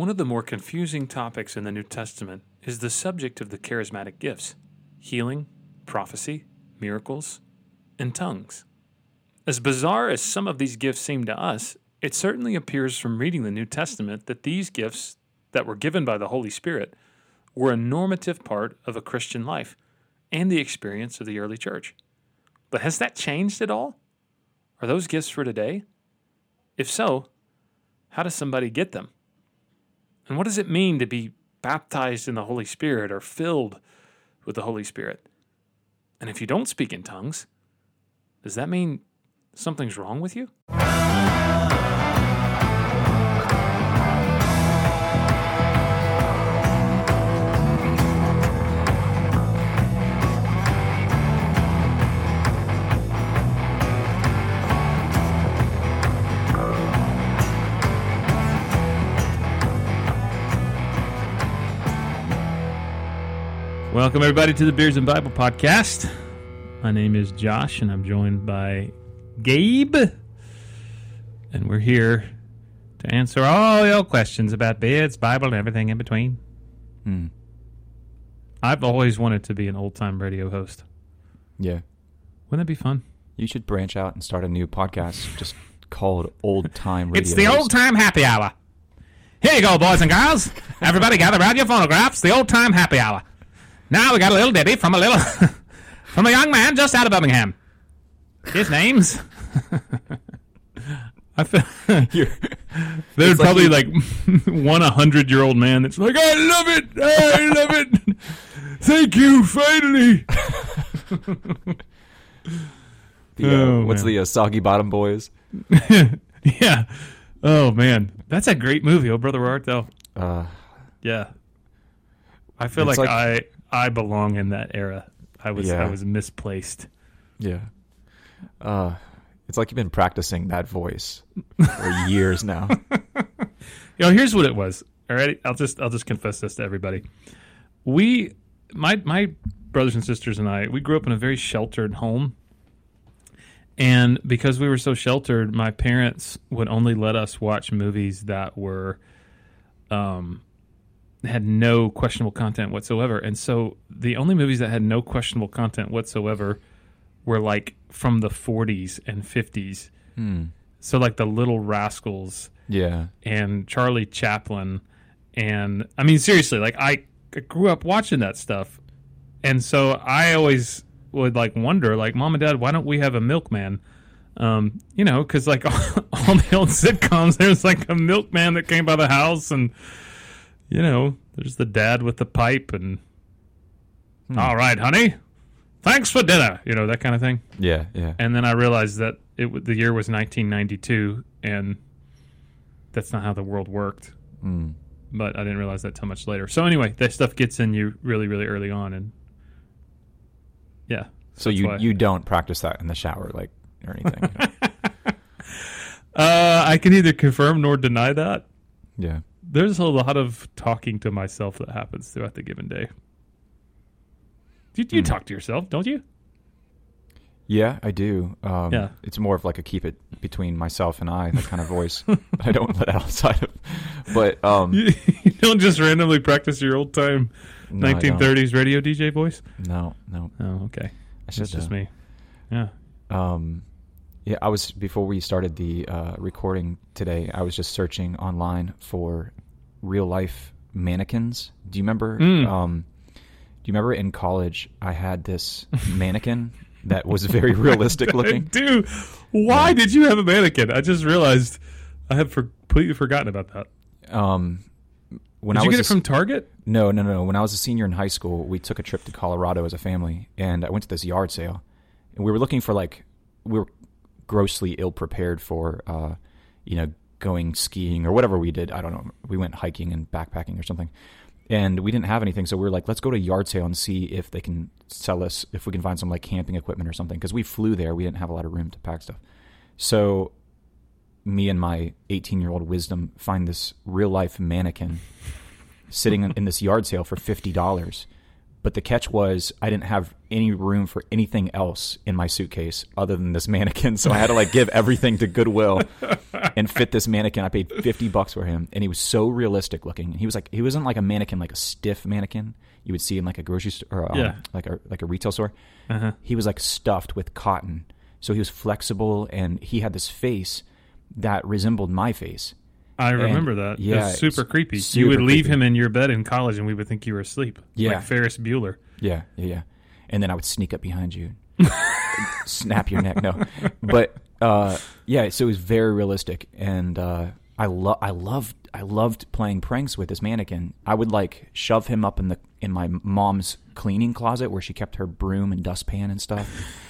One of the more confusing topics in the New Testament is the subject of the charismatic gifts healing, prophecy, miracles, and tongues. As bizarre as some of these gifts seem to us, it certainly appears from reading the New Testament that these gifts that were given by the Holy Spirit were a normative part of a Christian life and the experience of the early church. But has that changed at all? Are those gifts for today? If so, how does somebody get them? And what does it mean to be baptized in the Holy Spirit or filled with the Holy Spirit? And if you don't speak in tongues, does that mean something's wrong with you? Welcome, everybody, to the Beers and Bible podcast. My name is Josh, and I'm joined by Gabe. And we're here to answer all your questions about beards, Bible, and everything in between. Hmm. I've always wanted to be an old time radio host. Yeah. Wouldn't that be fun? You should branch out and start a new podcast just called Old Time Radio. It's the old time happy hour. Here you go, boys and girls. Everybody gather around your phonographs. The old time happy hour. Now we got a little ditty from a little from a young man just out of Birmingham. His name's. I feel there's It's like probably you- like one hundred year old man that's like, I love it, I love it. Thank you, finally. the, uh, Oh, what's man. the uh, Soggy Bottom Boys? yeah. Oh man, that's a great movie. Oh brother, where art thou? Uh, Yeah. I feel like, It's I I belong in that era. I was Yeah. I was misplaced. yeah. Uh, it's like you've been practicing that voice for years now. You know, here's what it was. All right, I'll just I'll just confess this to everybody. We, my my brothers and sisters and I, we grew up in a very sheltered home, and because we were so sheltered, my parents would only let us watch movies that were, um, had no questionable content whatsoever. And so the only movies that had no questionable content whatsoever were like from the 40s and 50s. Hmm. So like the Little Rascals Yeah. and Charlie Chaplin and I mean seriously like I grew up watching that stuff and so I always would like wonder like mom and dad why don't we have a milkman um you know cuz like all, the old sitcoms there's like a milkman that came by the house and you know there's the dad with the pipe and all right honey thanks for dinner you know that kind of thing Yeah. Yeah. and then I realized that it the year was 1992, and that's not how the world worked. Hmm. But I didn't realize that till much later. So anyway, that stuff gets in you really, really early on, and yeah. So you you don't practice that in the shower, like or anything. you know? Uh, I can neither confirm nor deny that. yeah. There's a lot of talking to myself that happens throughout the given day. You, you Hmm. talk to yourself, don't you? Yeah, I do. Um, Yeah. It's more of like a keep it between myself and I, that kind of voice. I don't let outside of. But um, You, you don't just randomly practice your old time no, 1930s radio DJ voice. No, no. Oh, okay. That's just though. me. Yeah. Um, yeah, I was before we started the uh, recording today. I was just searching online for real life mannequins. Do you remember? Mm. Um, do you remember in college I had this mannequin that was very realistic looking? Dude, why did you have a mannequin? I just realized I had for, completely forgotten about that. Um, when Did I you was get a it from Target? No, no, no. When I was a senior in high school, we took a trip to Colorado as a family, and I went to this yard sale, and we were looking for like we were grossly ill prepared for, uh, you know, going skiing or whatever we did. I don't know. We went hiking and backpacking or something, and we didn't have anything, so we were like, let's go to yard sale and see if they can sell us if we can find some like camping equipment or something because we flew there. We didn't have a lot of room to pack stuff, so me and my 18 year old wisdom find this real life mannequin sitting in, this yard sale for fifty dollars, but the catch was I didn't have any room for anything else in my suitcase other than this mannequin. So I had to like give everything to Goodwill and fit this mannequin. I paid 50 bucks for him and he was so realistic looking. He was like, he wasn't like a mannequin, like a stiff mannequin you would see in like a grocery store or um, Yeah. like a, like a retail store. Uh-huh. He was like stuffed with cotton. So he was flexible and he had this face that resembled my face. I remember that. yeah, it was super it's creepy. you super would leave creepy. him in your bed in college, and we would think you were asleep. Yeah. like Ferris Bueller. Yeah, yeah, yeah. And then I would sneak up behind you, snap your neck. No, but uh, yeah. So it was very realistic, and uh, I love, I loved, I loved playing pranks with this mannequin. I would like shove him up in the in my mom's cleaning closet where she kept her broom and dustpan and stuff.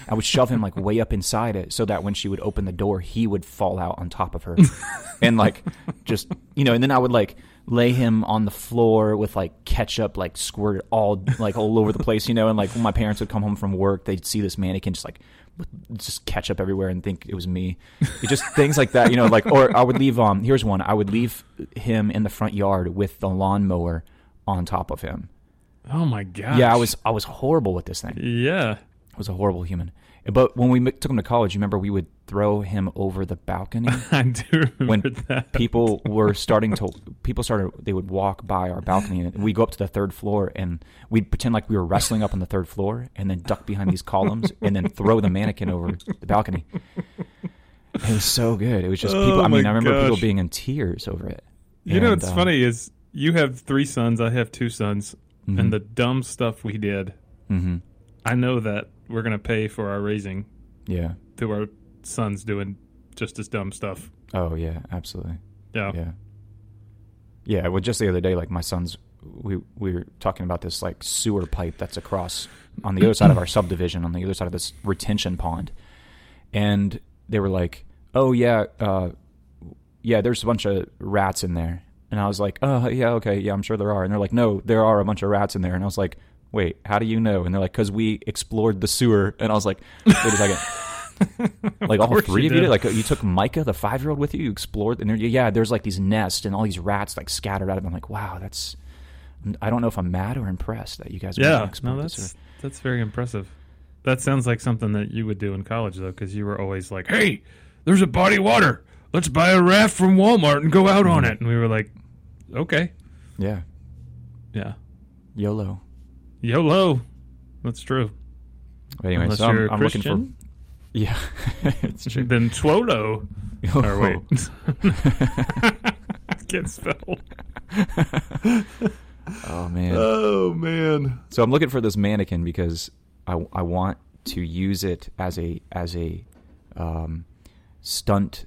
I would shove him like way up inside it so that when she would open the door, he would fall out on top of her, and like just you know. And then I would like lay him on the floor with like ketchup like squirted all like all over the place, you know. And like when my parents would come home from work, they'd see this mannequin just like just ketchup everywhere and think it was me. It just things like that, you know. Like or I would leave um here's one. I would leave him in the front yard with the lawnmower on top of him. Oh my god. Yeah, I was I was horrible with this thing. Yeah. I was a horrible human. But when we took him to college, you remember we would throw him over the balcony. I do remember when that. people were starting to people started they would walk by our balcony and we go up to the third floor and we'd pretend like we were wrestling up on the third floor and then duck behind these columns and then throw the mannequin over the balcony it was so good it was just people Oh i mean i remember people being in tears over it You know what's uh, funny is you have three sons, I have two sons, mhm, and the dumb stuff we did. mhm. I know that we're gonna pay for our raising yeah through our sons doing just as dumb stuff. oh yeah absolutely. Yeah. yeah. Yeah well just the other day like my sons we we were talking about this like sewer pipe that's across on the other side of our subdivision on the other side of this retention pond. And they were like oh yeah uh yeah there's a bunch of rats in there. And i was like oh yeah okay yeah i'm sure there are. And they're like no there are a bunch of rats in there. And i was like wait how do you know? And they're like because we explored the sewer. And i was like wait a second like all three of you did. Like you took Micah, the five year old, with you. You explored, and there, yeah, there's like these nests and all these rats like scattered out of them. I'm like, wow, that's. I don't know if I'm mad or impressed that you guys. Yeah. No, that's that's very impressive. That sounds like something that you would do in college though, because you were always like, "Hey, there's a body of water. Let's buy a raft from Walmart and go out on it." And we were like, "Okay, yeah, yeah, YOLO. YOLO." That's true. But anyway, Unless so I'm, I'm looking for. Christian, Yeah, it's true. then Twolo. Or wait, I can't spell. oh man. Oh man. So I'm looking for this mannequin because I, I want to use it as a as a um, stunt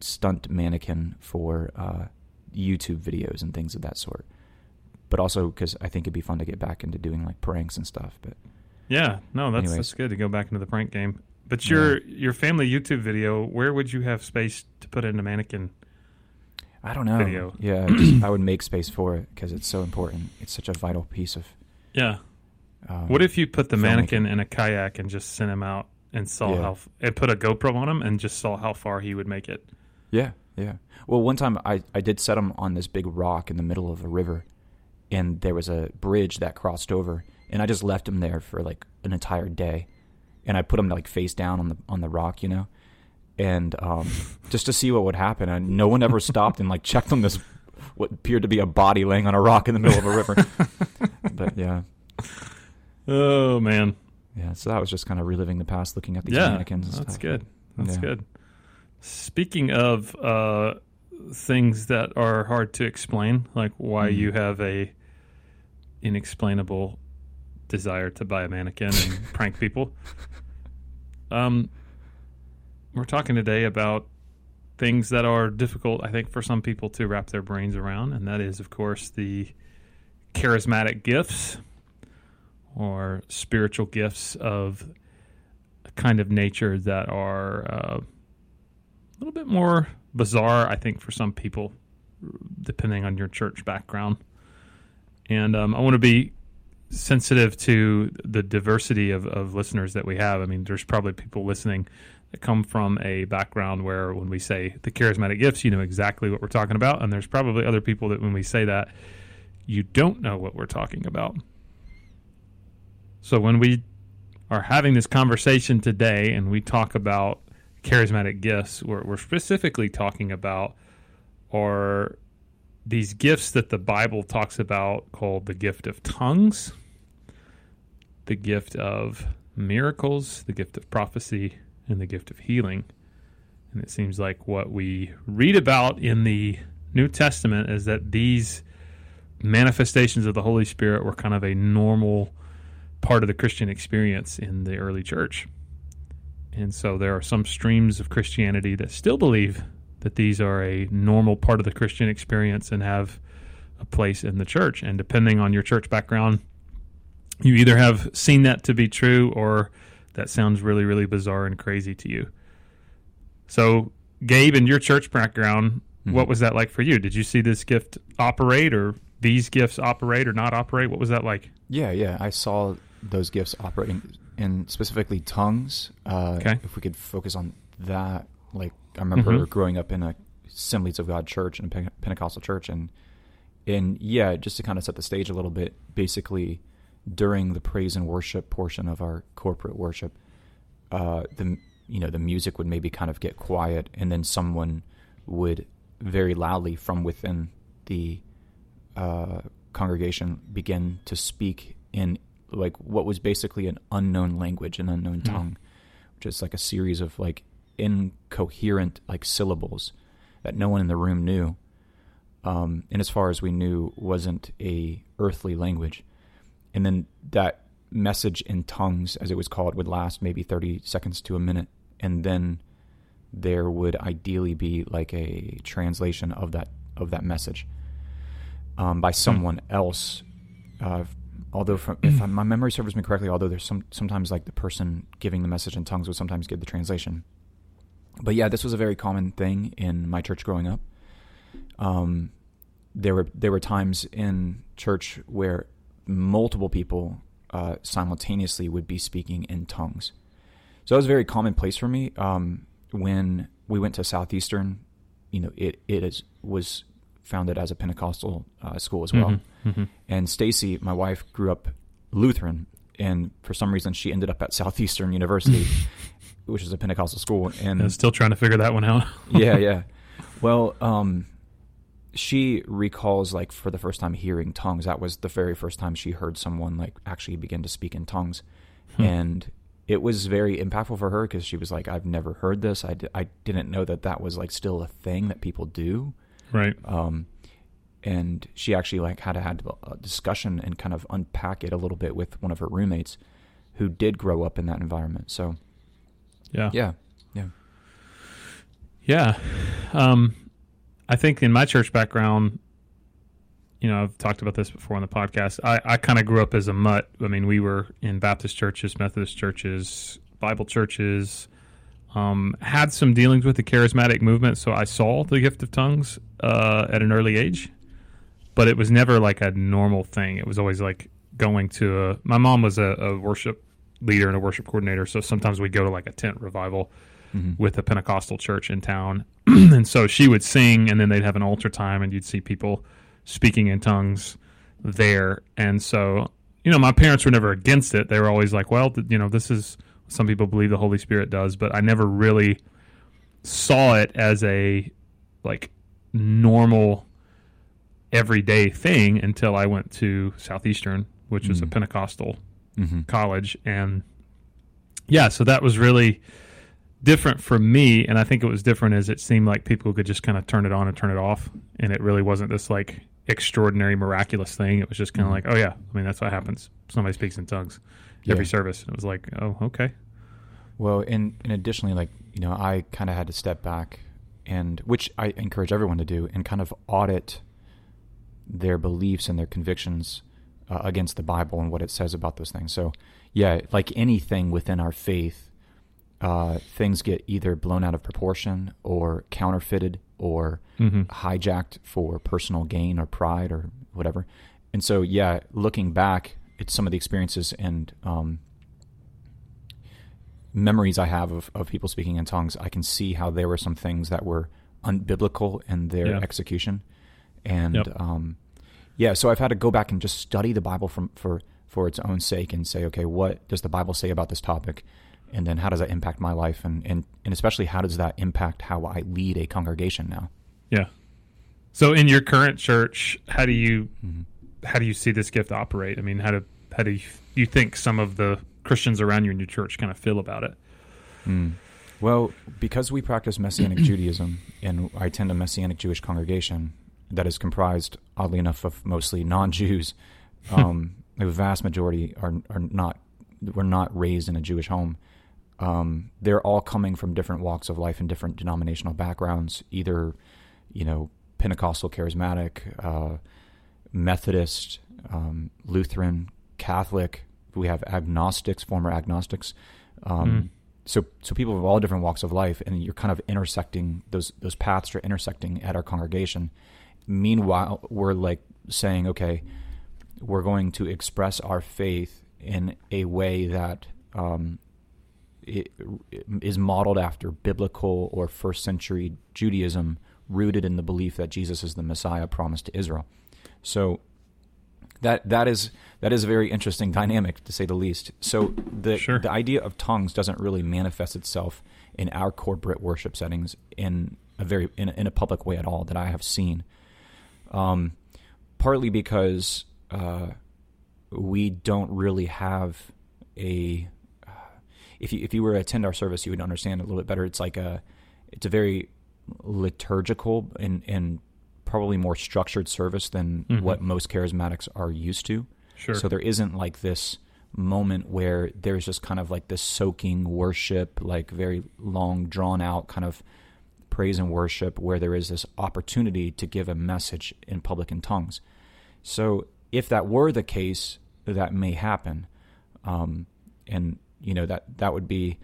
stunt mannequin for uh, YouTube videos and things of that sort. But also because I think it'd be fun to get back into doing like pranks and stuff. But Yeah, no, that's Anyways. that's good to go back into the prank game. But your your family YouTube video, where would you have space to put in a mannequin? I don't know. Video. Yeah, I would make space for it because it's so important. It's such a vital piece of. Yeah. Um, What if you put the mannequin in a kayak and just sent him out and saw Yeah. how f- and put a GoPro on him and just saw how far he would make it? Yeah, yeah. Well, one time I, I did set him on this big rock in the middle of a river, and there was a bridge that crossed over, and I just left him there for like an entire day, and I put him like face down on the on the rock, you know, and um, just to see what would happen. And no one ever stopped and like checked on this what appeared to be a body laying on a rock in the middle of a river. but yeah, Oh man, yeah. So that was just kind of reliving the past, looking at these yeah, mannequins. And that's stuff. good. That's Yeah. good. Speaking of uh, things that are hard to explain, like why Mhm. you have a inexplainable desire to buy a mannequin and prank people. Um, we're talking today about things that are difficult, I think, for some people to wrap their brains around, and that is, of course, the charismatic gifts or spiritual gifts of a kind of nature that are uh, a little bit more bizarre, I think, for some people, depending on your church background. And um, I want to be sensitive to the diversity of, of listeners that we have. I mean, there's probably people listening that come from a background where when we say the charismatic gifts, you know exactly what we're talking about. And there's probably other people that when we say that, you don't know what we're talking about. So when we are having this conversation today and we talk about charismatic gifts, we're, we're specifically talking about are these gifts that the Bible talks about called the gift of tongues, the gift of miracles, the gift of prophecy, and the gift of healing. And it seems like what we read about in the New Testament is that these manifestations of the Holy Spirit were kind of a normal part of the Christian experience in the early church. And so there are some streams of Christianity that still believe that these are a normal part of the Christian experience and have a place in the church. And depending on your church background, you either have seen that to be true or that sounds really, really bizarre and crazy to you. So, Gabe, in your church background, mm-hmm. what was that like for you? Did you see this gift operate or these gifts operate or not operate? What was that like? Yeah, yeah. I saw those gifts operating in specifically tongues. Uh, okay. If we could focus on that, like I remember mm-hmm. growing up in a Assemblies of God church and a Pentecostal church, and and yeah, just to kind of set the stage a little bit, basically during the praise and worship portion of our corporate worship, uh, the you know the music would maybe kind of get quiet, and then someone would very loudly from within the uh, congregation begin to speak in like what was basically an unknown language, an unknown mm tongue, which is like a series of like incoherent like syllables that no one in the room knew. Um, and as far as we knew, wasn't a earthly language. And then that message in tongues, as it was called, would last maybe thirty seconds to a minute, and then there would ideally be like a translation of that of that message um, by someone else uh, although from, if my memory serves me correctly, although there's some sometimes like the person giving the message in tongues would sometimes give the translation. But yeah, this was a very common thing in my church growing up. Um, there were there were times in church where multiple people uh, simultaneously would be speaking in tongues. So that was very commonplace for me. Um, when we went to Southeastern, you know, it it is was founded as a Pentecostal uh, school as well. Mm-hmm, mm-hmm. And Stacy, my wife, grew up Lutheran, and for some reason she ended up at Southeastern University, which is a Pentecostal school. And I'm still trying to figure that one out. yeah, yeah. Well, um, she recalls like for the first time hearing tongues. That was the very first time she heard someone like actually begin to speak in tongues, hmm. and it was very impactful for her because she was like, "I've never heard this. I d- I didn't know that that was like still a thing that people do." Right. Um, and she actually like had to had a discussion and kind of unpack it a little bit with one of her roommates who did grow up in that environment. So, yeah, yeah, yeah, yeah. Um, I think in my church background, you know, I've talked about this before on the podcast. I, I kind of grew up as a mutt. I mean, we were in Baptist churches, Methodist churches, Bible churches, um, had some dealings with the charismatic movement, so I saw the gift of tongues uh, at an early age, but it was never like a normal thing. It was always like going to a. My mom was a, a worship leader and a worship coordinator, so sometimes we'd go to like a tent revival mm-hmm. with a Pentecostal church in town, and so she would sing, and then they'd have an altar time, and you'd see people speaking in tongues there, and so you know my parents were never against it. They were always like, well, you know, this is some people believe the Holy Spirit does, but I never really saw it as a like normal everyday thing until I went to Southeastern, which was mm-hmm. a Pentecostal mm-hmm. college and yeah, so that was really different for me and I think it was different as it seemed like people could just kind of turn it on and turn it off and it really wasn't this like extraordinary miraculous thing. It was just kind of mm-hmm. like, oh yeah, I mean that's what happens. Somebody speaks in tongues every yeah. service. It was like, oh, okay. Well, and, and additionally, like, you know, I kind of had to step back and, which I encourage everyone to do, and kind of audit their beliefs and their convictions uh, against the Bible and what it says about those things. So, yeah, like anything within our faith, uh, things get either blown out of proportion or counterfeited or mm-hmm. hijacked for personal gain or pride or whatever. And so, yeah, looking back, at some of the experiences and um, memories I have of, of people speaking in tongues. I can see how there were some things that were unbiblical in their yeah. execution, and yep. um, yeah. So I've had to go back and just study the Bible from for for its own sake and say, okay, what does the Bible say about this topic? And then how does that impact my life? And, and, and especially how does that impact how I lead a congregation now? Yeah. So in your current church, how do you mm-hmm. how do you see this gift operate? I mean, how do how do you, think some of the Christians around you in your church kind of feel about it? Mm. Well, because we practice Messianic Judaism and I attend a Messianic Jewish congregation that is comprised, oddly enough, of mostly non-Jews. Um, the vast majority are are not were not raised in a Jewish home. Um, they're all coming from different walks of life and different denominational backgrounds, either you know Pentecostal, charismatic, uh, Methodist, um, Lutheran, Catholic. We have agnostics, former agnostics. Um, mm so so people of all different walks of life and you're kind of intersecting those those paths are intersecting at our congregation meanwhile we're like saying okay we're going to express our faith in a way that um, it, it is modeled after biblical or first century Judaism rooted in the belief that Jesus is the Messiah promised to Israel so that that is that is a very interesting dynamic to say the least. So the sure. the idea of tongues doesn't really manifest itself in our corporate worship settings in a very in in a public way at all that I have seen. Um, partly because uh, we don't really have a. If you if you were to attend our service, you would understand a little bit better. It's like a it's a very liturgical and and probably more structured service than mm-hmm. what most charismatics are used to. Sure. So there isn't like this moment where there's just kind of like this soaking worship, like very long, drawn out kind of praise and worship, where there is this opportunity to give a message in public in tongues. So if that were the case, that may happen, um, and you know that that would be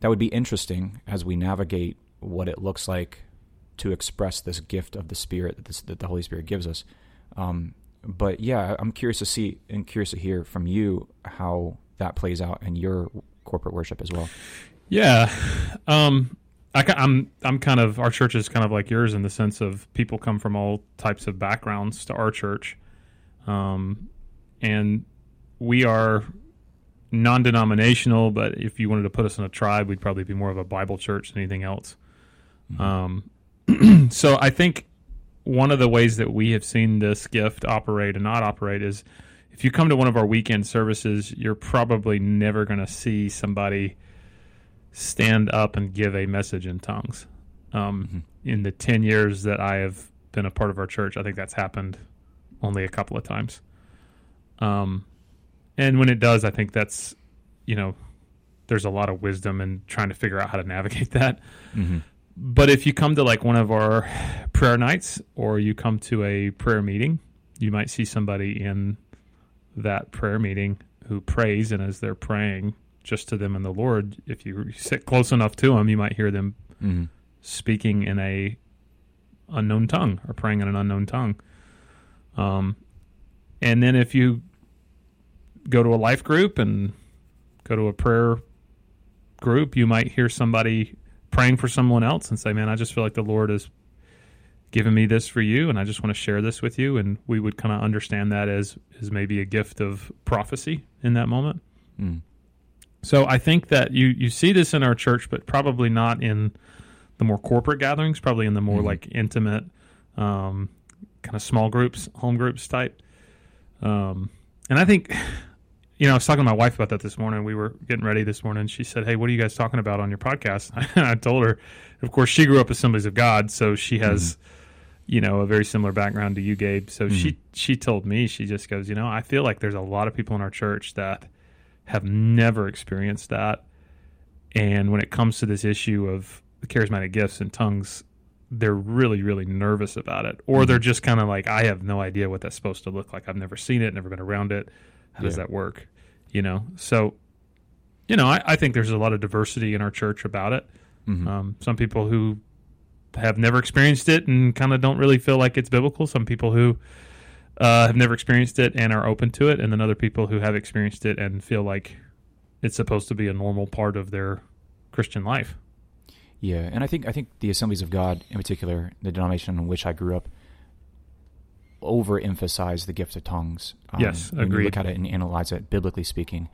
that would be interesting as we navigate what it looks like to express this gift of the Spirit that, this, that the Holy Spirit gives us. Um, but yeah, I'm curious to see and curious to hear from you how that plays out in your corporate worship as well. Yeah, um, I, I'm I'm kind of our church is kind of like yours in the sense of people come from all types of backgrounds to our church, um, and we are non-denominational. But if you wanted to put us in a tribe, we'd probably be more of a Bible church than anything else. Mm-hmm. Um, so I think one of the ways that we have seen this gift operate and not operate is if you come to one of our weekend services, you're probably never going to see somebody stand up and give a message in tongues. Um, mm-hmm. In the 10 years that I have been a part of our church, I think that's happened only a couple of times. Um, and when it does, I think that's, you know, there's a lot of wisdom in trying to figure out how to navigate that. Mm-hmm but if you come to like one of our prayer nights or you come to a prayer meeting, you might see somebody in that prayer meeting who prays, and as they're praying just to them and the Lord, if you sit close enough to them, you might hear them mm-hmm. speaking in a unknown tongue or praying in an unknown tongue. Um, and then if you go to a life group and go to a prayer group, you might hear somebody praying for someone else and say, man, I just feel like the Lord has given me this for you and I just want to share this with you. And we would kind of understand that as, as maybe a gift of prophecy in that moment. Mm. So I think that you, you see this in our church, but probably not in the more corporate gatherings, probably in the more mm. like intimate, um, kind of small groups, home groups type. Um, and I think you know, I was talking to my wife about that this morning. We were getting ready this morning. She said, "Hey, what are you guys talking about on your podcast?" I told her, of course, she grew up Assemblies of God, so she has, mm-hmm. you know, a very similar background to you, Gabe. So mm-hmm. she she told me, she just goes, you know, I feel like there's a lot of people in our church that have never experienced that, and when it comes to this issue of the charismatic gifts and tongues, they're really really nervous about it, or mm-hmm. they're just kind of like, I have no idea what that's supposed to look like. I've never seen it, never been around it. How yeah. does that work? you know so you know I, I, think there's a lot of diversity in our church about it mm-hmm. um, some people who have never experienced it and kind of don't really feel like it's biblical some people who uh, have never experienced it and are open to it and then other people who have experienced it and feel like it's supposed to be a normal part of their christian life yeah and i think i think the assemblies of god in particular the denomination in which i grew up overemphasize the gift of tongues. Um, Yes, agreed. look at it and analyze it biblically speaking.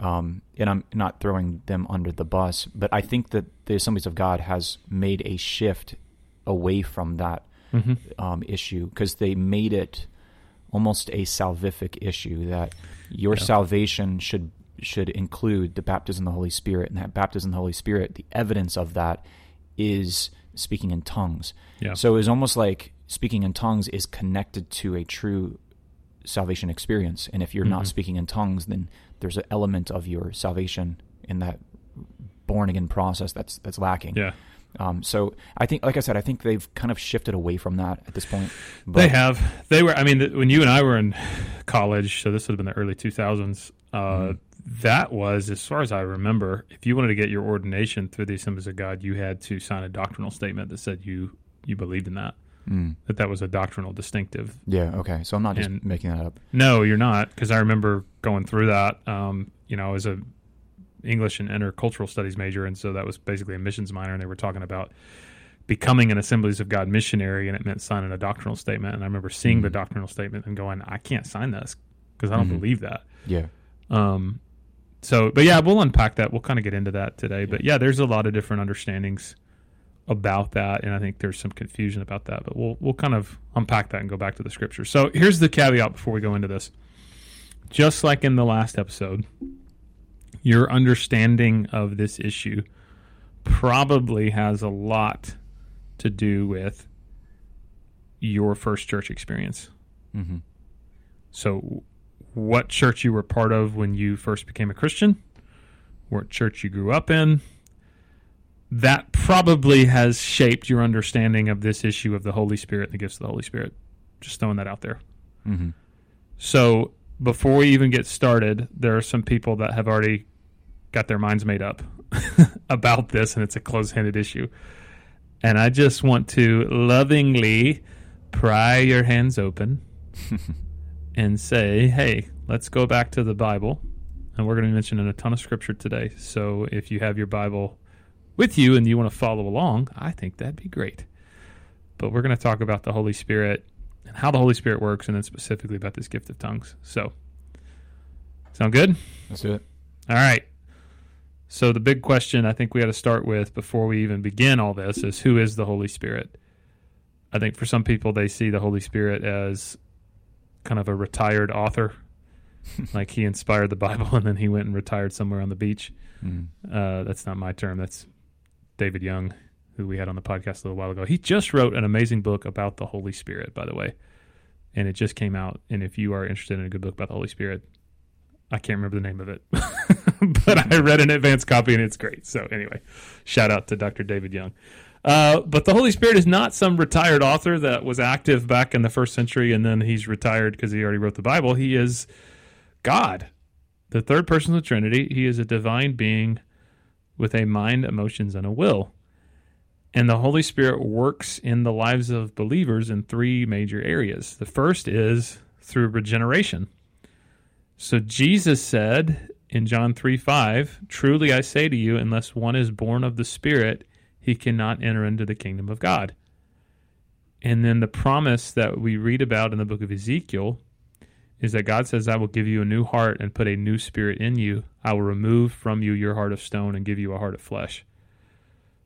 Um, and I'm not throwing them under the bus, but I think that the Assemblies of God has made a shift away from that Mm-hmm. um, issue because they made it almost a salvific issue that your Yeah. salvation should should include the baptism of the Holy Spirit, and that baptism of the Holy Spirit, the evidence of that is speaking in tongues. Yeah. So it's almost like speaking in tongues is connected to a true salvation experience, and if you're Mhm. not speaking in tongues, then there's an element of your salvation in that born again process that's that's lacking. Yeah. Um, so I think, like I said, I think they've kind of shifted away from that at this point. But, they have. They were. I mean, when you and I were in college, so this would have been the early 2000s. Uh, Mhm. That was, as far as I remember, if you wanted to get your ordination through the Assemblies of God, you had to sign a doctrinal statement that said you you believed in that. Mm, That that was a doctrinal distinctive. yeah, okay. So I'm not just And- making that up. No, you're not, because I remember going through that. Um, you know, as a English and intercultural studies major, and so that was basically a missions minor, and they were talking about becoming an Assemblies of God missionary, and it meant signing a doctrinal statement. And I remember seeing the Mhm. doctrinal statement and going, "I can't sign this because I don't Mhm. believe that." Yeah. Um, so, but yeah, we'll unpack that. We'll kind of get into that today. But yeah, there's a lot of different understandings about that, and I think there's some confusion about that. But we'll we'll kind of unpack that and go back to the scripture. So here's the caveat before we go into this. Just like in the last episode, your understanding of this issue probably has a lot to do with your first church experience. hmm So, what church you were part of when you first became a Christian, what church you grew up in, that probably has shaped your understanding of this issue of the Holy Spirit and the gifts of the Holy Spirit. Just throwing that out there. hmm So, before we even get started, there are some people that have already got their minds made up about this, and it's a close handed issue. And I just want to lovingly pry your hands open and say, hey, let's go back to the Bible. And we're going to be mentioning a ton of scripture today. So if you have your Bible with you and you want to follow along, I think that'd be great. But we're going to talk about the Holy Spirit and how the Holy Spirit works, and then specifically about this gift of tongues. So, sound good? Let's do it. All right. So the big question I think we got to start with before we even begin all this is who is the Holy Spirit? I think for some people they see the Holy Spirit as kind of a retired author, like he inspired the Bible and then he went and retired somewhere on the beach. Mm. Uh, that's not my term. That's David Young, who we had on the podcast a little while ago. He just wrote an amazing book about the Holy Spirit, by the way, and it just came out. And if you are interested in a good book about the Holy Spirit, I can't remember the name of it, but I read an advanced copy and it's great. So anyway, shout out to Dr. David Young. Uh, but the Holy Spirit is not some retired author that was active back in the first century and then he's retired because he already wrote the Bible. He is God, the third person of the Trinity. He is a divine being with a mind, emotions, and a will. And the Holy Spirit works in the lives of believers in three major areas. The first is through regeneration. So Jesus said in John 3 5, Truly I say to you, unless one is born of the Spirit, he cannot enter into the kingdom of God. And then the promise that we read about in the book of Ezekiel is that God says, I will give you a new heart and put a new spirit in you. I will remove from you your heart of stone and give you a heart of flesh.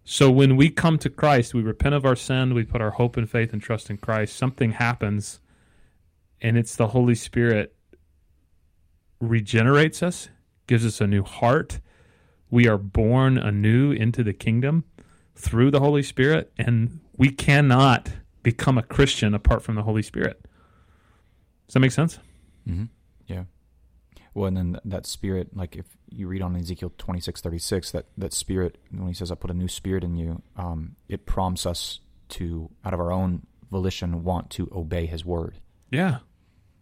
So when we come to Christ, we repent of our sin, we put our hope and faith and trust in Christ, something happens, and it's the Holy Spirit regenerates us, gives us a new heart. We are born anew into the kingdom through the Holy Spirit, and we cannot become a Christian apart from the Holy Spirit. Does that make sense? Hmm Yeah. Well, and then that spirit, like if you read on Ezekiel twenty six thirty six, that that spirit, when he says, "I put a new spirit in you," um, it prompts us to, out of our own volition, want to obey His word. Yeah,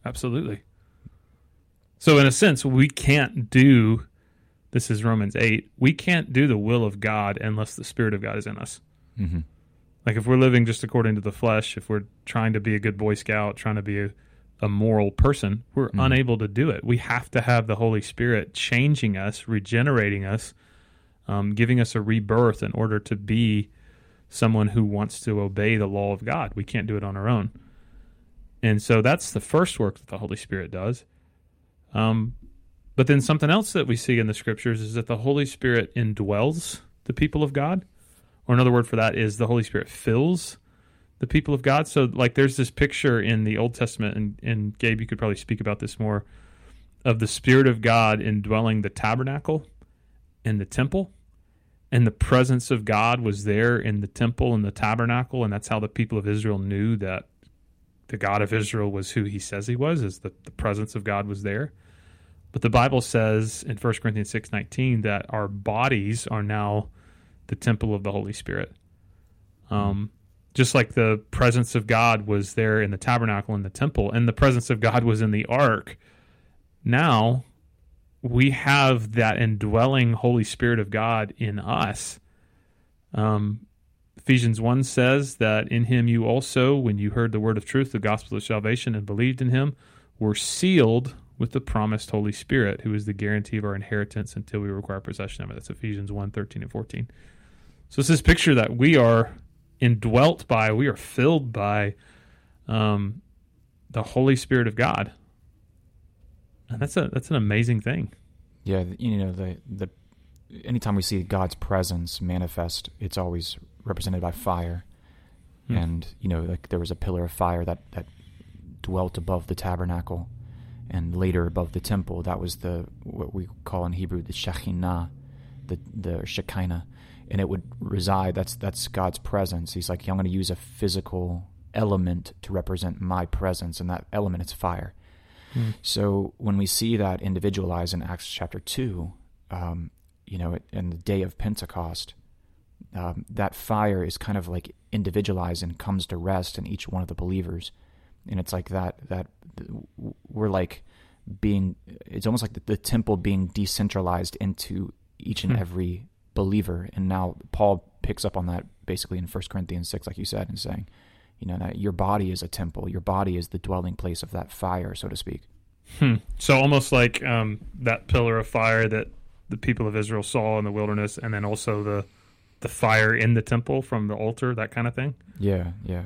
absolutely. So, in a sense, we can't do this is Romans 8. We can't do the will of God unless the Spirit of God is in us. Mm-hmm. Like, if we're living just according to the flesh, if we're trying to be a good Boy Scout, trying to be a, a moral person, we're Mhm. unable to do it. We have to have the Holy Spirit changing us, regenerating us, um, giving us a rebirth in order to be someone who wants to obey the law of God. We can't do it on our own. And so that's the first work that the Holy Spirit does. Um, but then something else that we see in the scriptures is that the Holy Spirit indwells the people of God. Or another word for that is the Holy Spirit fills the people of God. So, like, there's this picture in the Old Testament, and, and Gabe, you could probably speak about this more, of the Spirit of God indwelling the tabernacle and the temple. And the presence of God was there in the temple and the tabernacle. And that's how the people of Israel knew that the God of Israel was who he says he was, is that the presence of God was there. But the Bible says in 1 Corinthians 6:19 that our bodies are now the temple of the Holy Spirit. Um, just like the presence of God was there in the tabernacle in the temple, and the presence of God was in the ark. Now we have that indwelling Holy Spirit of God in us. Um, Ephesians 1 says that in him you also, when you heard the word of truth, the gospel of salvation, and believed in him, were sealed with the promised Holy Spirit, who is the guarantee of our inheritance until we require possession of it. That's Ephesians 1 13 and 14. So it's this picture that we are indwelt by, we are filled by um, the Holy Spirit of God. And that's a that's an amazing thing. Yeah, you know the the anytime we see God's presence manifest, it's always represented by fire. Hmm. And you know, like there was a pillar of fire that that dwelt above the tabernacle, and later above the temple. That was the what we call in Hebrew the Shekhinah, the the Shekinah, and it would reside. That's that's God's presence. He's like, I'm going to use a physical element to represent my presence, and that element is fire. Hmm. So when we see that individualized in Acts chapter two, um, you know, in the day of Pentecost, um, that fire is kind of like individualized and comes to rest in each one of the believers and it's like that that we're like being it's almost like the, the temple being decentralized into each and hmm. every believer and now paul picks up on that basically in 1 corinthians 6 like you said and saying you know that your body is a temple your body is the dwelling place of that fire so to speak hmm. so almost like um, that pillar of fire that the people of israel saw in the wilderness and then also the the fire in the temple from the altar, that kind of thing. Yeah, yeah,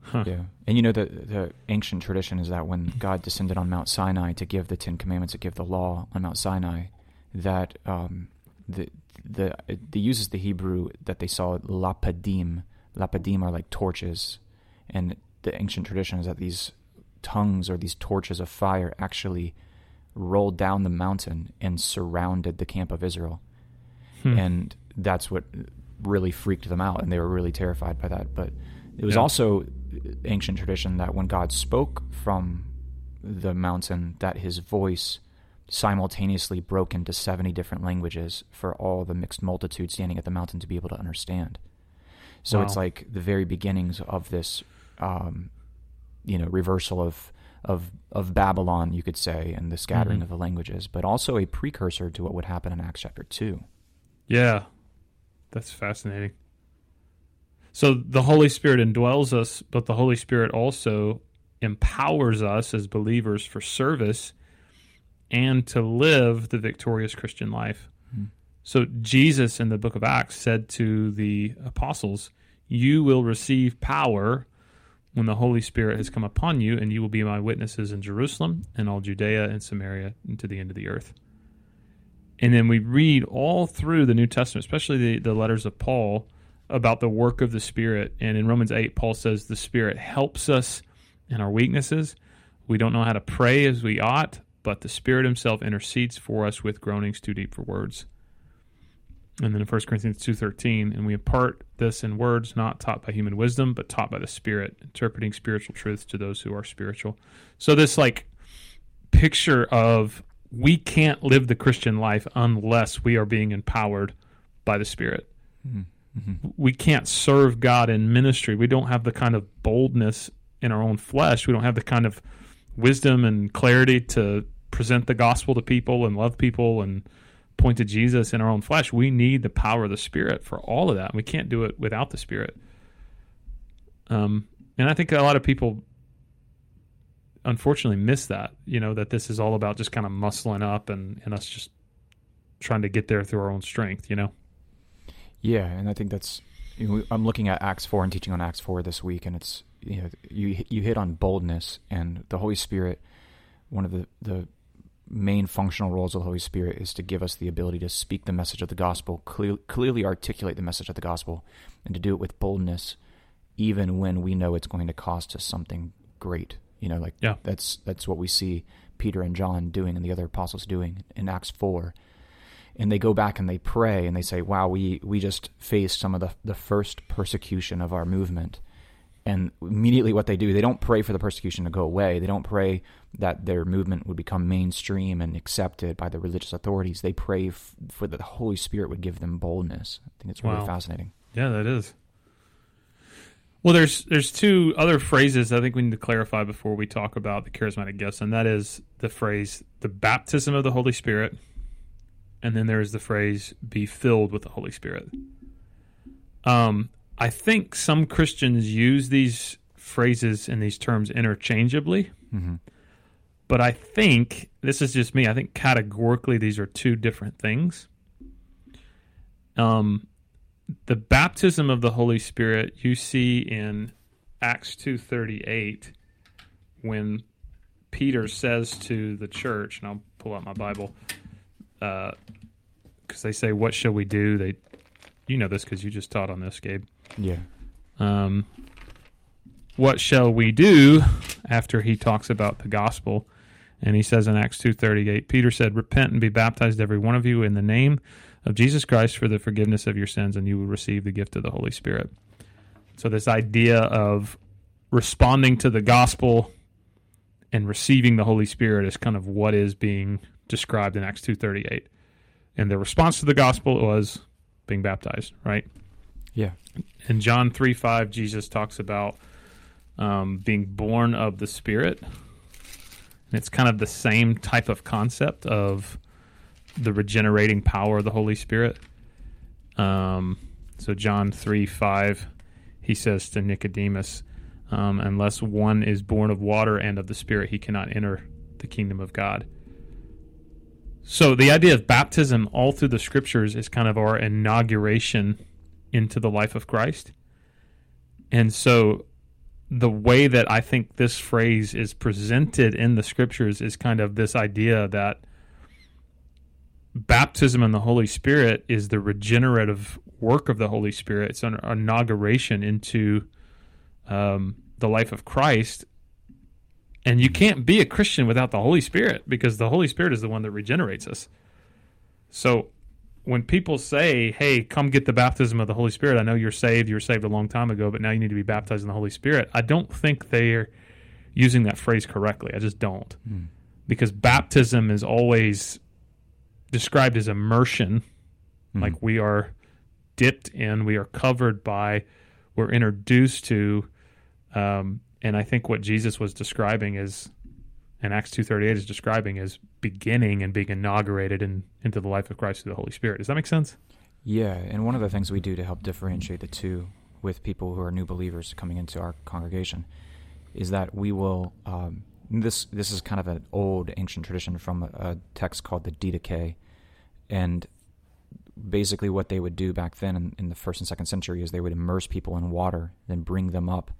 huh. yeah. And you know the the ancient tradition is that when God descended on Mount Sinai to give the Ten Commandments, to give the law on Mount Sinai, that um, the the it, uses the Hebrew that they saw lapadim. Lapadim are like torches, and the ancient tradition is that these tongues or these torches of fire actually rolled down the mountain and surrounded the camp of Israel. Hmm. And that's what really freaked them out, and they were really terrified by that. But it was yeah. also ancient tradition that when God spoke from the mountain, that His voice simultaneously broke into 70 different languages for all the mixed multitude standing at the mountain to be able to understand. So wow. it's like the very beginnings of this, um, you know, reversal of of of Babylon, you could say, and the scattering mm-hmm. of the languages, but also a precursor to what would happen in Acts chapter two. Yeah, that's fascinating. So the Holy Spirit indwells us, but the Holy Spirit also empowers us as believers for service and to live the victorious Christian life. Mm-hmm. So Jesus in the book of Acts said to the apostles, You will receive power when the Holy Spirit has come upon you, and you will be my witnesses in Jerusalem and all Judea and Samaria and to the end of the earth. And then we read all through the New Testament, especially the, the letters of Paul, about the work of the Spirit. And in Romans 8, Paul says the Spirit helps us in our weaknesses. We don't know how to pray as we ought, but the Spirit Himself intercedes for us with groanings too deep for words. And then in 1 Corinthians 2.13, and we impart this in words not taught by human wisdom, but taught by the Spirit, interpreting spiritual truths to those who are spiritual. So this like picture of we can't live the Christian life unless we are being empowered by the Spirit. Mm-hmm. We can't serve God in ministry. We don't have the kind of boldness in our own flesh. We don't have the kind of wisdom and clarity to present the gospel to people and love people and point to Jesus in our own flesh. We need the power of the Spirit for all of that. We can't do it without the Spirit. Um, and I think a lot of people unfortunately miss that. You know that this is all about just kind of muscling up and and us just trying to get there through our own strength. You know. Yeah, and I think that's. You know, I'm looking at Acts four and teaching on Acts four this week, and it's you know you you hit on boldness and the Holy Spirit. One of the the main functional roles of the Holy Spirit is to give us the ability to speak the message of the gospel, clear, clearly articulate the message of the gospel, and to do it with boldness, even when we know it's going to cost us something great. You know, like yeah. that's that's what we see Peter and John doing and the other apostles doing in Acts four. And they go back and they pray and they say, Wow, we, we just faced some of the, the first persecution of our movement and immediately what they do they don't pray for the persecution to go away they don't pray that their movement would become mainstream and accepted by the religious authorities they pray f- for that the holy spirit would give them boldness i think it's really Wow. fascinating Yeah, that is. Well, there's there's two other phrases I think we need to clarify before we talk about the charismatic gifts, and that is the phrase the baptism of the Holy Spirit, and then there's the phrase be filled with the Holy Spirit. Um, I think some Christians use these phrases and these terms interchangeably, mm-hmm. But I think this is just me. I think categorically these are two different things. Um, the baptism of the Holy Spirit you see in Acts two thirty eight when Peter says to the church, and I'll pull out my Bible because they say, "What shall we do?" They, you know this because you just taught on this, Gabe. yeah Um, what shall we do after he talks about the gospel? And he says in Acts 2:38, Peter said, "Repent and be baptized every one of you in the name of Jesus Christ for the forgiveness of your sins and you will receive the gift of the Holy Spirit." So this idea of responding to the gospel and receiving the Holy Spirit is kind of what is being described in Acts 2:38. And the response to the gospel was being baptized, right? yeah in John 3 5, Jesus talks about um, being born of the Spirit. And it's kind of the same type of concept of the regenerating power of the Holy Spirit. Um, so, John 3 5, he says to Nicodemus, um, Unless one is born of water and of the Spirit, he cannot enter the kingdom of God. So, the idea of baptism all through the scriptures is kind of our inauguration into the life of Christ. And so the way that I think this phrase is presented in the scriptures is kind of this idea that baptism in the Holy Spirit is the regenerative work of the Holy Spirit. It's an inauguration into um, the life of Christ. And you can't be a Christian without the Holy Spirit because the Holy Spirit is the one that regenerates us. So when people say, "Hey, come get the baptism of the Holy Spirit," I know you're saved. You were saved a long time ago, but now you need to be baptized in the Holy Spirit. I don't think they're using that phrase correctly. I just don't, Mm. because baptism is always described as immersion, Mhm. like we are dipped in, we are covered by, we're introduced to, um, and I think what Jesus was describing is, and Acts two thirty eight is describing as beginning and being inaugurated in, into the life of Christ through the Holy Spirit. Does that make sense? Yeah, and one of the things we do to help differentiate the two with people who are new believers coming into our congregation is that we will. Um, this this is kind of an old ancient tradition from a, a text called the Didache, and basically what they would do back then in, in the first and second century is they would immerse people in water, then bring them up,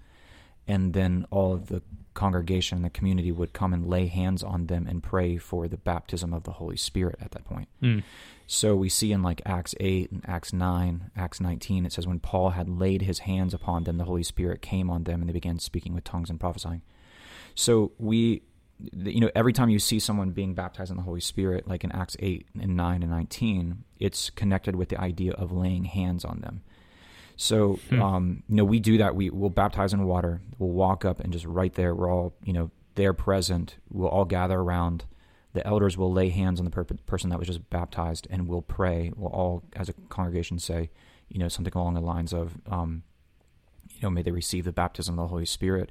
and then all of the congregation and the community would come and lay hands on them and pray for the baptism of the Holy Spirit at that point. Mm. So we see in like Acts 8 and Acts 9, Acts 19, it says, When Paul had laid his hands upon them, the Holy Spirit came on them and they began speaking with tongues and prophesying. So we, you know, every time you see someone being baptized in the Holy Spirit, like in Acts 8 and 9 and 19, it's connected with the idea of laying hands on them. So, Hmm. um, you know, we do that. We will baptize in water. We'll walk up and just right there, we're all, you know, there present. We'll all gather around. The elders will lay hands on the per- person that was just baptized and we'll pray. We'll all, as a congregation, say, you know, something along the lines of, um, you know, may they receive the baptism of the Holy Spirit,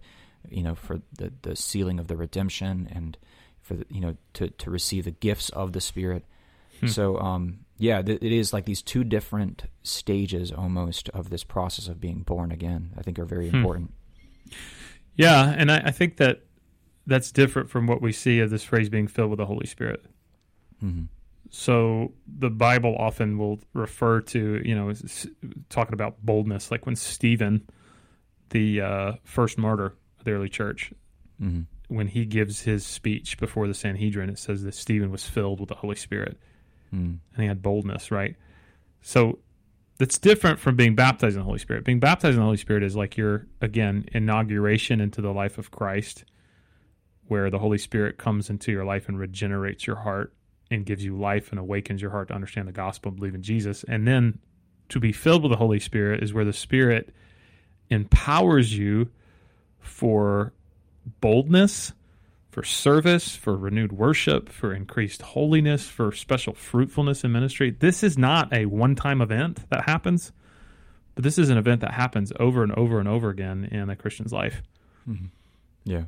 you know, for the, the sealing of the redemption and for, the, you know, to, to receive the gifts of the Spirit. Hmm. So, um, yeah, th- it is like these two different stages almost of this process of being born again. I think are very Hmm. important. Yeah, and I, I think that that's different from what we see of this phrase being filled with the Holy Spirit. hmm So the Bible often will refer to, you know, talking about boldness, like when Stephen, the uh, first martyr of the early church, hmm when he gives his speech before the Sanhedrin, it says that Stephen was filled with the Holy Spirit mm and he had boldness, right? So that's different from being baptized in the Holy Spirit. Being baptized in the Holy Spirit is like your, again, inauguration into the life of Christ, where the Holy Spirit comes into your life and regenerates your heart and gives you life and awakens your heart to understand the gospel and believe in Jesus. And then to be filled with the Holy Spirit is where the Spirit empowers you for boldness, for service, for renewed worship, for increased holiness, for special fruitfulness in ministry. This is not a one time event that happens, but this is an event that happens over and over and over again in a Christian's life. hmm Yeah.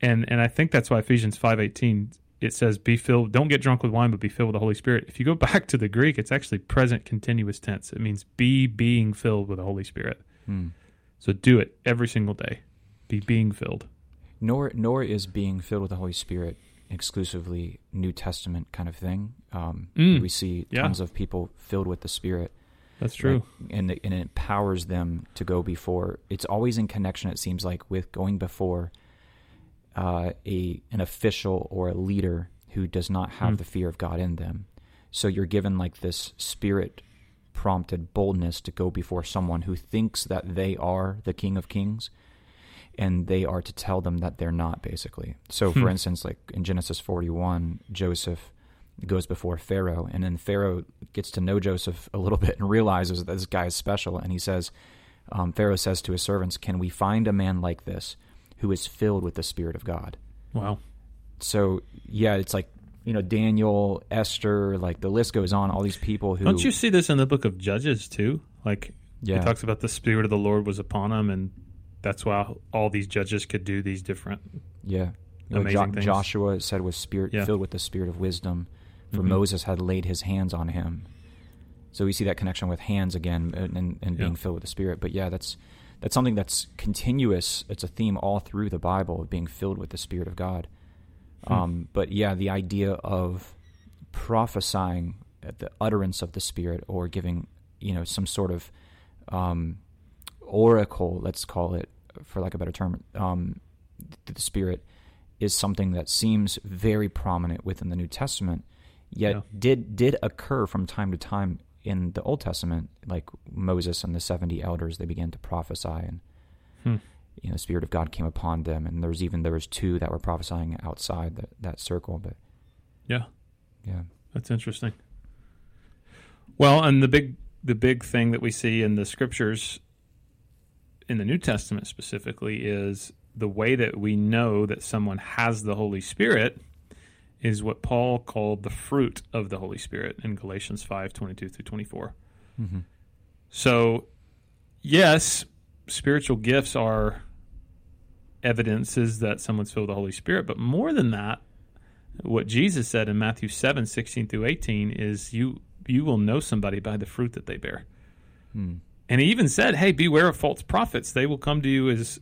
And and I think that's why Ephesians 5:18 it says be filled don't get drunk with wine but be filled with the Holy Spirit. If you go back to the Greek it's actually present continuous tense. It means be being filled with the Holy Spirit. Mm. So do it every single day. Be being filled. Nor nor is being filled with the Holy Spirit exclusively New Testament kind of thing. Um, Mm. We see Yeah. tons of people filled with the Spirit, That's true. like, and it- and it empowers them to go before. It's always in connection. It seems like with going before uh, a an official or a leader who does not have Mm. the fear of God in them. So you're given like this Spirit prompted boldness to go before someone who thinks that they are the King of Kings and they are to tell them that they're not basically so for Hmm. instance like in genesis 41 joseph goes before pharaoh and then pharaoh gets to know joseph a little bit and realizes that this guy is special and he says um, pharaoh says to his servants can we find a man like this who is filled with the spirit of god Wow. so yeah it's like you know daniel esther like the list goes on all these people who Don't you see this in the book of Judges too? Like yeah It talks about the spirit of the Lord was upon him, and that's why all these judges could do these different. Yeah. Amazing Jo- things. Joshua said was spirit Yeah. filled with the spirit of wisdom, for Mhm. Moses had laid his hands on him. So we see that connection with hands again and, and, and being Yeah. filled with the spirit. But yeah, that's that's something that's continuous. It's a theme all through the Bible of being filled with the spirit of God. Hmm. Um, but yeah, the idea of prophesying at the utterance of the spirit or giving you know some sort of um, oracle, let's call it, for lack of a better term, um, th- the Spirit is something that seems very prominent within the New Testament, yet Yeah. did did occur from time to time in the Old Testament, like Moses and the seventy elders, they began to prophesy, and Hmm. you know, the Spirit of God came upon them, and there was even there was two that were prophesying outside that that circle, but Yeah, yeah, that's interesting. Well, and the big the big thing that we see in the scriptures in the New Testament specifically is the way that we know that someone has the Holy Spirit is what Paul called the fruit of the Holy Spirit in Galatians 5, 22 through 24. mm-hmm. So, yes, spiritual gifts are evidences that someone's filled with the Holy Spirit, but more than that, what Jesus said in Matthew 7, 16 through 18 is you you will know somebody by the fruit that they bear. mm. And he even said, "Hey, beware of false prophets. They will come to you as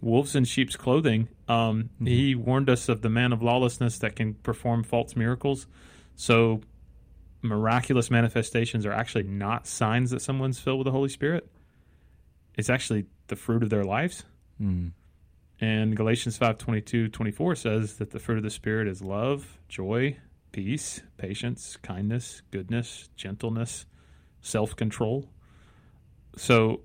wolves in sheep's clothing." Um, Mhm. He warned us of the man of lawlessness that can perform false miracles. So, miraculous manifestations are actually not signs that someone's filled with the Holy Spirit. It's actually the fruit of their lives. Mm. And Galatians 5 22, 24 says that the fruit of the Spirit is love, joy, peace, patience, kindness, goodness, gentleness, self control. So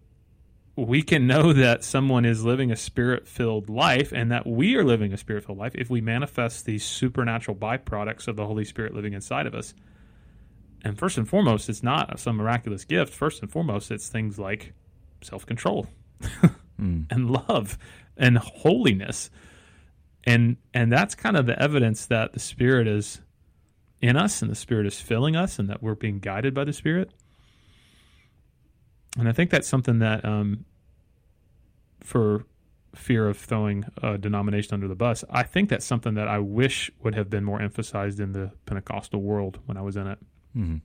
we can know that someone is living a spirit filled life and that we are living a spirit filled life if we manifest these supernatural byproducts of the Holy Spirit living inside of us. And first and foremost, it's not some miraculous gift. First and foremost, it's things like self control Mm. and love and holiness and and that's kind of the evidence that the spirit is in us and the spirit is filling us and that we're being guided by the spirit and i think that's something that um for fear of throwing a denomination under the bus i think that's something that i wish would have been more emphasized in the pentecostal world when i was in it Mm.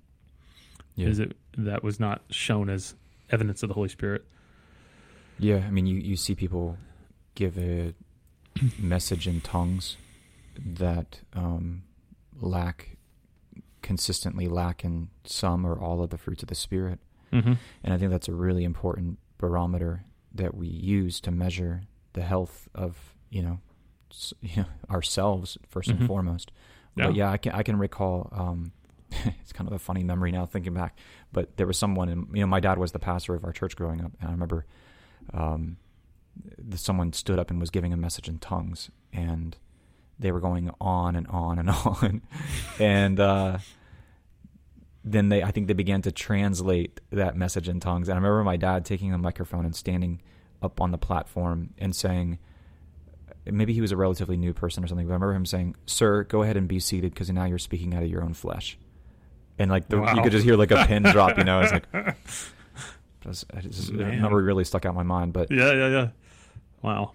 Yeah. is it that was not shown as evidence of the holy spirit Yeah, I mean, you, you see people give a message in tongues that um, lack, consistently lack in some or all of the fruits of the Spirit. Mm-hmm. And I think that's a really important barometer that we use to measure the health of you know, s- you know ourselves 1st Mhm. and foremost. Yeah. But yeah, I can I can recall. Um, it's kind of a funny memory now thinking back. But there was someone, in, you know, my dad was the pastor of our church growing up, and I remember um, the, someone stood up and was giving a message in tongues, and they were going on and on and on, and uh, then they I think they began to translate that message in tongues. And I remember my dad taking a microphone and standing up on the platform and saying. Maybe he was a relatively new person or something, but I remember him saying, "Sir, go ahead and be seated because now you're speaking out of your own flesh." And like the, you could just hear like a pin drop, you know. It's like it was- it's just- Man. that number really stuck out in my mind. But Yeah, yeah, yeah. Wow.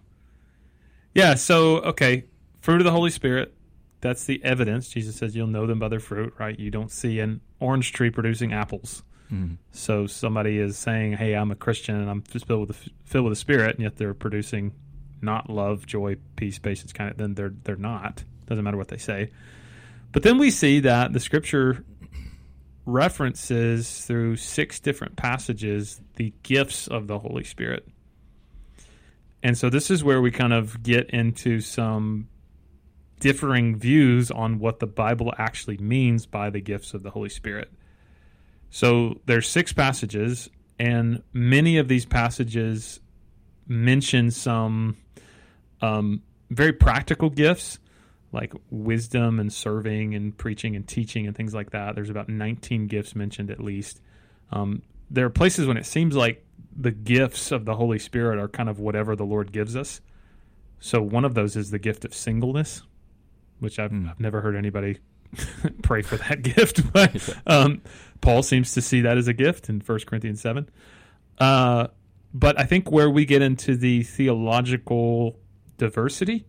Yeah, so okay, fruit of the Holy Spirit. That's the evidence. Jesus says you'll know them by their fruit, right? You don't see an orange tree producing apples. mm, So somebody is saying, "Hey, I'm a Christian and I'm just filled with the, filled with the Spirit," and yet they're producing not love, joy, peace, patience. Kind of then they're they're not. Doesn't matter what they say. But then we see that the Scripture references through six different passages the gifts of the Holy Spirit. And so this is where we kind of get into some differing views on what the Bible actually means by the gifts of the Holy Spirit. So there's six passages, and many of these passages mention some um, very practical gifts like wisdom and serving and preaching and teaching and things like that. There's about 19 gifts mentioned at least. Um, there are places when it seems like the gifts of the Holy Spirit are kind of whatever the Lord gives us. So one of those is the gift of singleness, which I've, Hmm. I've never heard anybody pray for that gift, but um, Paul seems to see that as a gift in 1 Corinthians 7. Uh, but I think where we get into the theological diversity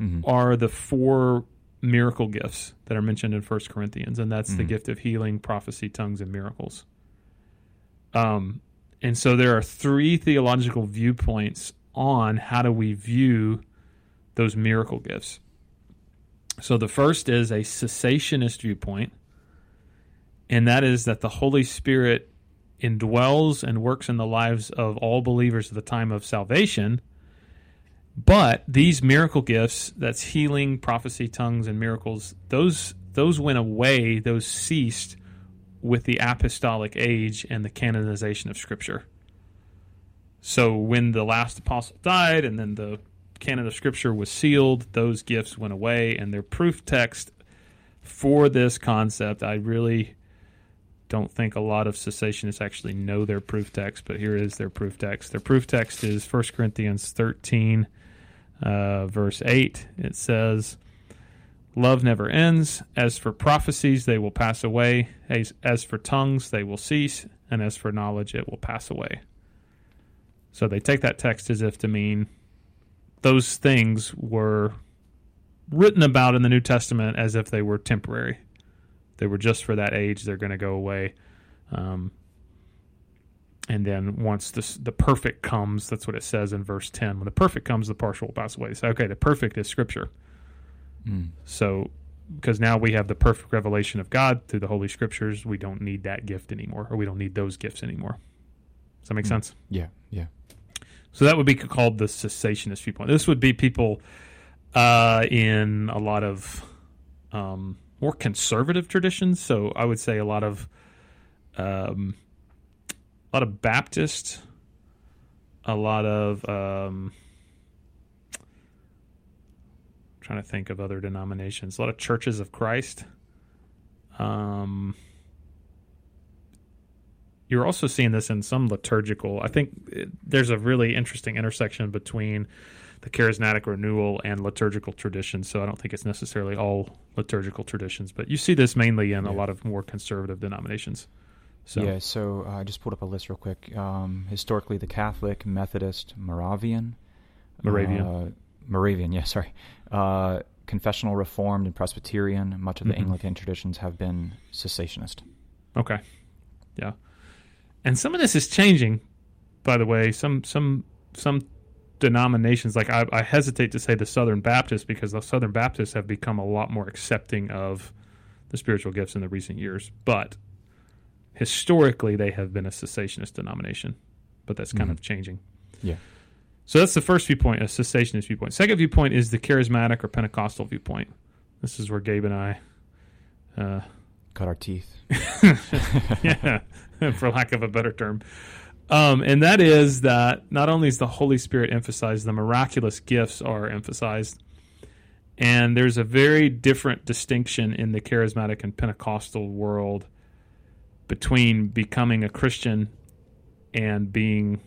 mhm. are the four miracle gifts that are mentioned in 1 Corinthians, and that's the Mhm. gift of healing, prophecy, tongues, and miracles. Um, and so there are three theological viewpoints on how do we view those miracle gifts. So the first is a cessationist viewpoint, and that is that the Holy Spirit indwells and works in the lives of all believers at the time of salvation. But these miracle gifts, that's healing, prophecy, tongues, and miracles, those those went away, those ceased with the apostolic age and the canonization of Scripture. So when the last apostle died and then the canon of Scripture was sealed, those gifts went away, and their proof text for this concept, I really don't think a lot of cessationists actually know their proof text, but here is their proof text. Their proof text is 1 Corinthians 13, uh, verse 8. It says, Love never ends. As for prophecies, they will pass away. As, as for tongues, they will cease. And as for knowledge, it will pass away. So they take that text as if to mean those things were written about in the New Testament as if they were temporary. They were just for that age. They're going to go away. Um, and then once this, the perfect comes, that's what it says in verse 10. When the perfect comes, the partial will pass away. So, okay, the perfect is Scripture. Mm. So, because now we have the perfect revelation of God through the Holy Scriptures, we don't need that gift anymore, or we don't need those gifts anymore. Does that make Mm. sense? Yeah, yeah. So that would be called the cessationist viewpoint. This would be people uh, in a lot of um, more conservative traditions. So I would say a lot of um, a lot of Baptist, a lot of um, trying to think of other denominations. A lot of churches of Christ. Um, you're also seeing this in some liturgical. I think there's a really interesting intersection between the charismatic renewal and liturgical traditions. So I don't think it's necessarily all liturgical traditions, but you see this mainly in a lot of more conservative denominations. So Yeah, so uh, I just pulled up a list real quick. Um, historically, the Catholic, Methodist, Moravian, Moravian. uh, Moravian, yeah, sorry, uh, confessional, Reformed, and Presbyterian. Much of the Mhm. Anglican traditions have been cessationist. Okay. Yeah. And some of this is changing, by the way. Some some some denominations, like I, I hesitate to say the Southern Baptists because the Southern Baptists have become a lot more accepting of the spiritual gifts in the recent years. But historically, they have been a cessationist denomination. But that's kind Mhm. of changing. Yeah. So that's the first viewpoint, a cessationist viewpoint. Second viewpoint is the charismatic or Pentecostal viewpoint. This is where Gabe and I, uh, Cut our teeth. yeah, for lack of a better term. Um, and that is that not only is the Holy Spirit emphasized, the miraculous gifts are emphasized. And there's a very different distinction in the charismatic and Pentecostal world between becoming a Christian and being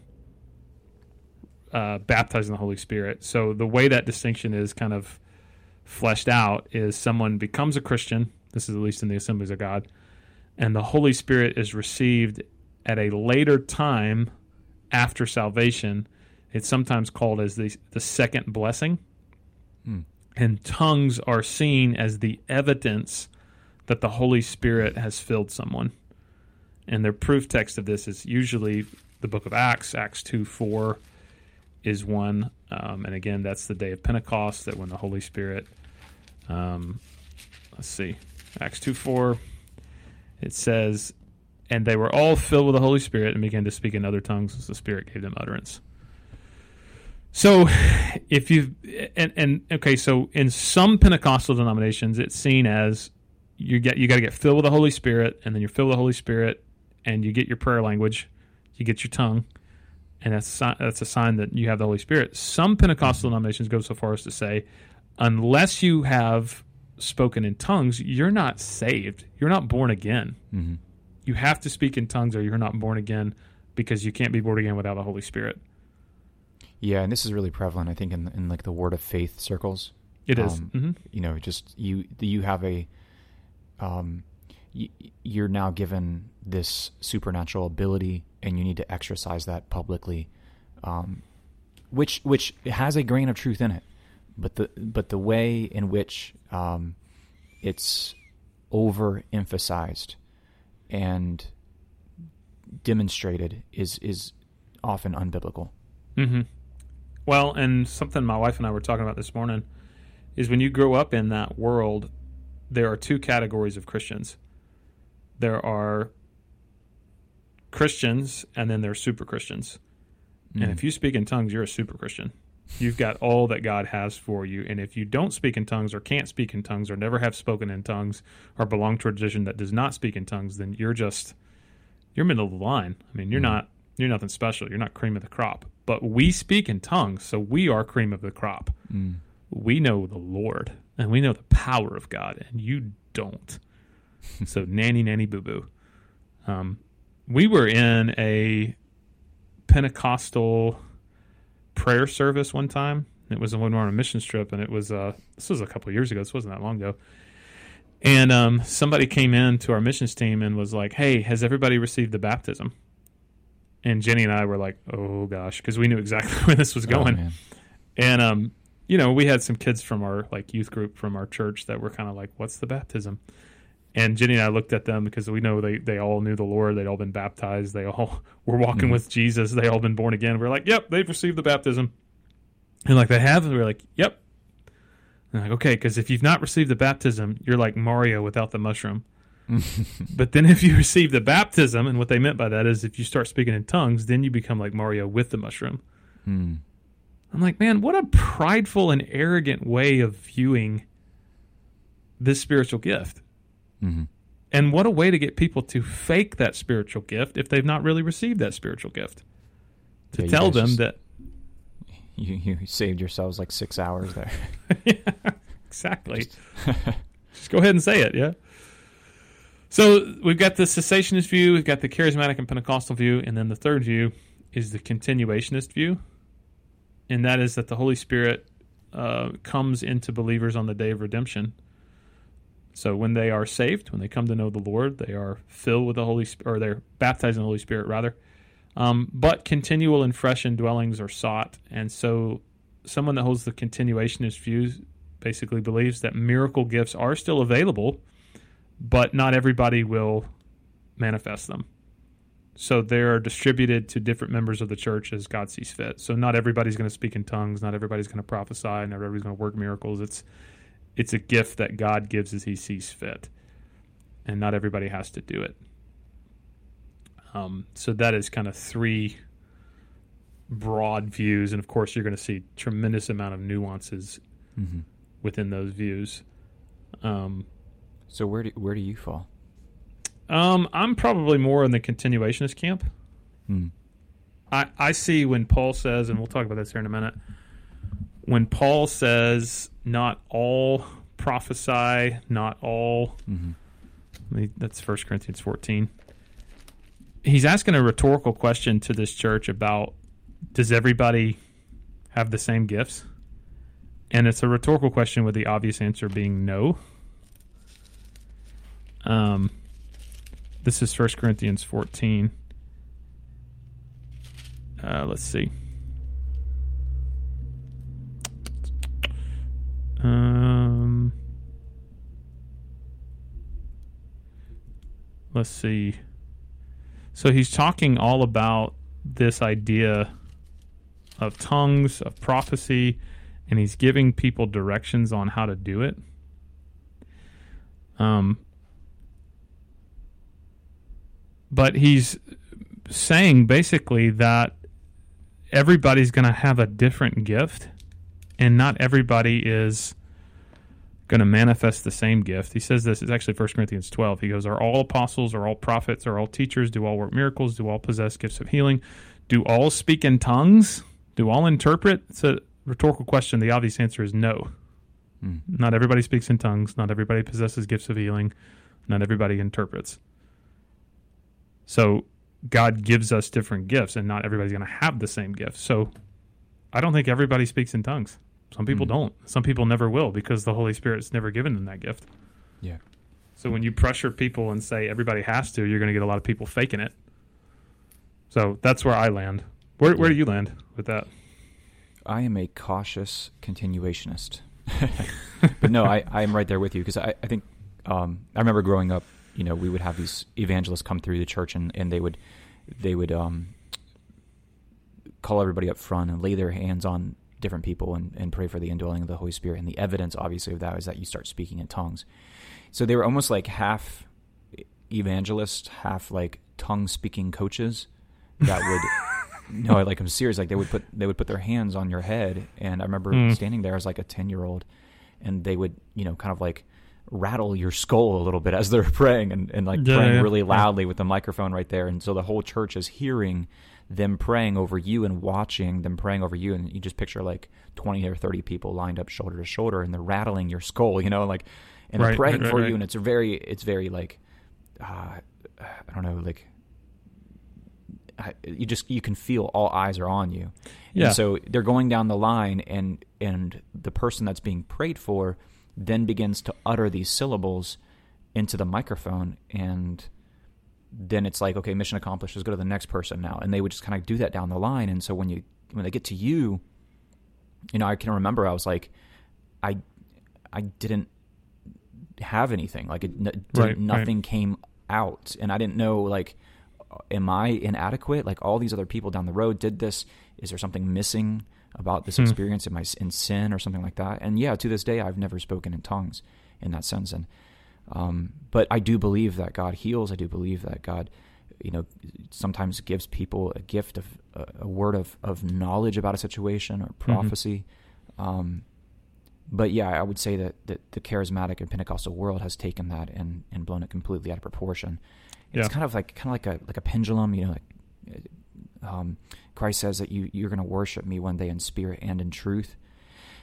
uh, baptized in the Holy Spirit. So the way that distinction is kind of fleshed out is someone becomes a Christian. This is at least in the Assemblies of God, and the Holy Spirit is received at a later time after salvation. It's sometimes called as the the second blessing, Hmm. and tongues are seen as the evidence that the Holy Spirit has filled someone. And the proof text of this is usually the book of Acts, Acts 2 4 is one. Um, and again, that's the day of Pentecost, that when the Holy Spirit, um, let's see, Acts 2 4, it says, And they were all filled with the Holy Spirit and began to speak in other tongues as the Spirit gave them utterance. So, if you and and okay, so in some Pentecostal denominations, it's seen as you get you got to get filled with the Holy Spirit, and then you're filled with the Holy Spirit, and you get your prayer language, you get your tongue, and that's that's a sign that you have the Holy Spirit. Some Pentecostal denominations go so far as to say, unless you have spoken in tongues, you're not saved. You're not born again. hmm You have to speak in tongues, or you're not born again, because you can't be born again without the Holy Spirit. Yeah, and this is really prevalent, I think, in in like the word of faith circles. It is. Um, Mhm. You know, just you you have a, um, y- you're now given this supernatural ability, and you need to exercise that publicly, um, which which has a grain of truth in it, but the but the way in which um, it's overemphasized and demonstrated is is often unbiblical. hmm Well, and something my wife and I were talking about this morning is when you grow up in that world, there are two categories of Christians. There are Christians, and then there are super Christians. And Mm. if you speak in tongues, you're a super Christian. You've got all that God has for you. And if you don't speak in tongues, or can't speak in tongues, or never have spoken in tongues, or belong to a tradition that does not speak in tongues, then you're just you're middle of the line. I mean, you're Mhm. not you're nothing special. You're not cream of the crop. But we speak in tongues, so we are cream of the crop. Mm. We know the Lord and we know the power of God, and you don't. so nanny nanny boo boo. Um, we were in a Pentecostal prayer service one time. It was when we were on a mission trip, and it was uh, this was a couple years ago. This wasn't that long ago. And um, somebody came in to our missions team and was like, "Hey, has everybody received the baptism?" And Jenny and I were like, "Oh gosh," because we knew exactly where this was Oh, going. man. And um, you know, we had some kids from our like youth group from our church that were kind of like, "What's the baptism?" And Jenny and I looked at them because we know they they all knew the Lord. They'd all been baptized. They all were walking Mhm. with Jesus. They all been born again. We're like, "Yep, they've received the baptism." And like they have, and we're like, "Yep." And like, okay, because if you've not received the baptism, you're like Mario without the mushroom. But then if you receive the baptism, and what they meant by that is if you start speaking in tongues, then you become like Mario with the mushroom. Mm. I'm like, man, what a prideful and arrogant way of viewing this spiritual gift. Mhm. And what a way to get people to fake that spiritual gift if they've not really received that spiritual gift. To Yeah, tell them just- that You you saved yourselves like six hours there. yeah, exactly. Just go ahead and say it, yeah. So we've got the cessationist view, we've got the charismatic and Pentecostal view, and then the third view is the continuationist view, and that is that the Holy Spirit uh, comes into believers on the day of redemption. So when they are saved, when they come to know the Lord, they are filled with the Holy Spirit, or they're baptized in the Holy Spirit, rather. Um, but continual and fresh indwellings are sought, and so someone that holds the continuationist view basically believes that miracle gifts are still available, but not everybody will manifest them. So they're distributed to different members of the church as God sees fit. So not everybody's going to speak in tongues, not everybody's going to prophesy, not everybody's going to work miracles. It's it's a gift that God gives as He sees fit, and not everybody has to do it. Um, so that is kind of three broad views, and of course, you're going to see tremendous amount of nuances Mm-hmm. within those views. Um, So where do where do you fall? um, I'm probably more in the continuationist camp. Hmm. I, I see when Paul says, and we'll talk about this here in a minute, when Paul says, not all prophesy, not all, Mm-hmm. That's 1 Corinthians 14. He's asking a rhetorical question to this church about does everybody have the same gifts? And it's a rhetorical question with the obvious answer being no. Um, this is 1 Corinthians 14. Uh, let's see. Um, let's see. So he's talking all about this idea of tongues, of prophecy, and he's giving people directions on how to do it. Um, but he's saying basically that everybody's going to have a different gift, and not everybody is going to manifest the same gift. He says this is actually 1 Corinthians 12. He goes, Are all apostles, are all prophets, are all teachers, do all work miracles, do all possess gifts of healing, do all speak in tongues, do all interpret? It's a rhetorical question. The obvious answer is no. Mm. Not everybody speaks in tongues, not everybody possesses gifts of healing, not everybody interprets. So God gives us different gifts, and not everybody's going to have the same gift. So I don't think everybody speaks in tongues. Some people Mhm. don't. Some people never will because the Holy Spirit's never given them that gift. Yeah. So when you pressure people and say everybody has to, you're going to get a lot of people faking it. So that's where I land. Where where do you land with that? I am a cautious continuationist. but no, I, I'm right there with you because I, I think um, I remember growing up, you know, we would have these evangelists come through the church and, and they would they would um, call everybody up front and lay their hands on different people and, and pray for the indwelling of the Holy Spirit. And the evidence, obviously, of that is that you start speaking in tongues. So they were almost like half evangelist, half like tongue speaking coaches that would no, I like I'm serious. Like they would put they would put their hands on your head, and I remember Mm. standing there as like a ten year old, and they would you know kind of like rattle your skull a little bit as they're praying and, and like Yeah, praying yeah, really loudly with the microphone right there, and so the whole church is hearing them praying over you and watching them praying over you, and you just picture like twenty or thirty people lined up shoulder to shoulder, and they're rattling your skull, you know, like and they're praying right, right, for right. you, and it's very it's very like uh, I don't know like I- you just you can feel all eyes are on you. Yeah. And so they're going down the line and and the person that's being prayed for then begins to utter these syllables into the microphone and then it's like okay mission accomplished let's go to the next person now and they would just kind of do that down the line and so when you when they get to you you know I can remember I was like I I didn't have anything like it, n- Right, right. nothing came out and I didn't know like am I inadequate? Like all these other people down the road did this. Is there something missing about this Hmm. experience? Am i in sin or something like that? And yeah, to this day, I've never spoken in tongues in that sense. And um, but I do believe that God heals. I do believe that God, you know, sometimes gives people a gift of a, a word of of knowledge about a situation or prophecy. Um, but yeah, I would say that, that the charismatic and Pentecostal world has taken that and, and blown it completely out of proportion. It's Yeah. kind of like kind of like a like a pendulum, you know. Like, um, Christ says that you you're going to worship me one day in spirit and in truth,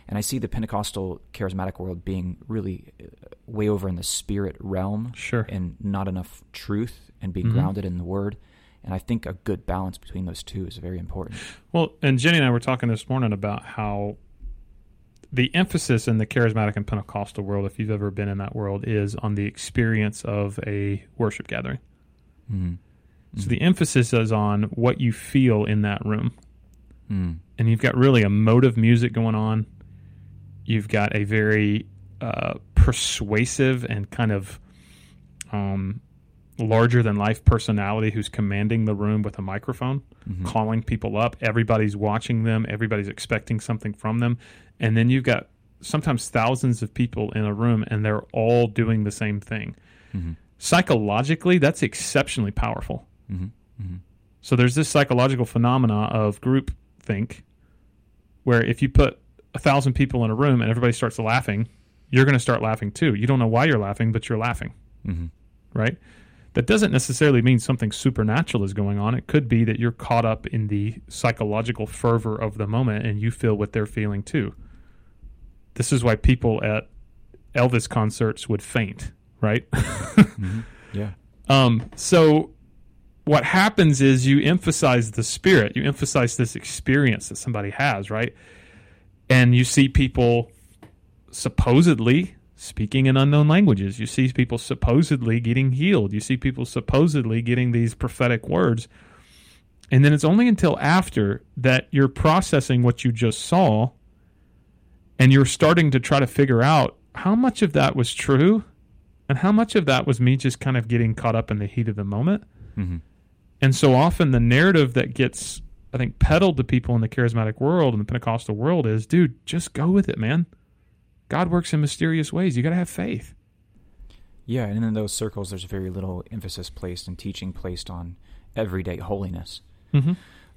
and I see the Pentecostal charismatic world being really uh, way over in the spirit realm Sure. and not enough truth and being Mhm. grounded in the Word. And I think a good balance between those two is very important. Well, and Jenny and I were talking this morning about how the emphasis in the charismatic and Pentecostal world, if you've ever been in that world, is on the experience of a worship gathering. Mm-hmm. So the emphasis is on what you feel in that room. mm And you've got really emotive music going on. You've got a very uh, persuasive and kind of um, larger than life personality who's commanding the room with a microphone. Mhm. calling people up. Everybody's watching them. Everybody's expecting something from them. And then you've got sometimes thousands of people in a room and they're all doing the same thing. Mhm. Psychologically, that's exceptionally powerful. Mhm. Mhm. So there's this psychological phenomena of group think, where if you put a thousand people in a room and everybody starts laughing, you're going to start laughing too. You don't know why you're laughing, but you're laughing, Mm-hmm. right? That doesn't necessarily mean something supernatural is going on. It could be that you're caught up in the psychological fervor of the moment and you feel what they're feeling too. This is why people at Elvis concerts would faint, right? Mm-hmm. Yeah. Um, so what happens is you emphasize the spirit, you emphasize this experience that somebody has, right? And you see people supposedly speaking in unknown languages. You see people supposedly getting healed. You see people supposedly getting these prophetic words. And then it's only until after that you're processing what you just saw and you're starting to try to figure out how much of that was true and how much of that was me just kind of getting caught up in the heat of the moment. Mm-hmm. And so often the narrative that gets, I think, peddled to people in the charismatic world and the Pentecostal world is, dude, just go with it, man. God works in mysterious ways. You got to have faith. Yeah, and in those circles, there's very little emphasis placed and teaching placed on everyday holiness. Mm-hmm.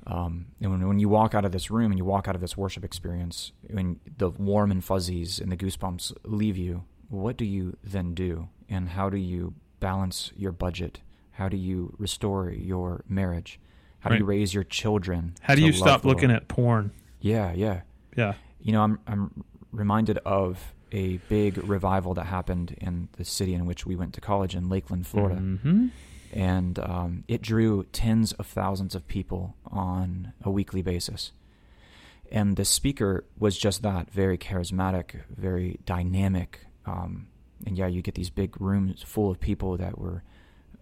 Um, and when, when you walk out of this room and you walk out of this worship experience, when the warm and fuzzies and the goosebumps leave you, what do you then do? And how do you balance your budget? How do you restore your marriage? How do you raise your children? How do you stop looking Lord? at porn? Yeah, yeah. Yeah. You know, I'm I'm reminded of a big revival that happened in the city in which we went to college in Lakeland, Florida, Mm-hmm. and um, it drew tens of thousands of people on a weekly basis. And the speaker was just that very charismatic, very dynamic. Um, and yeah, you get these big rooms full of people that were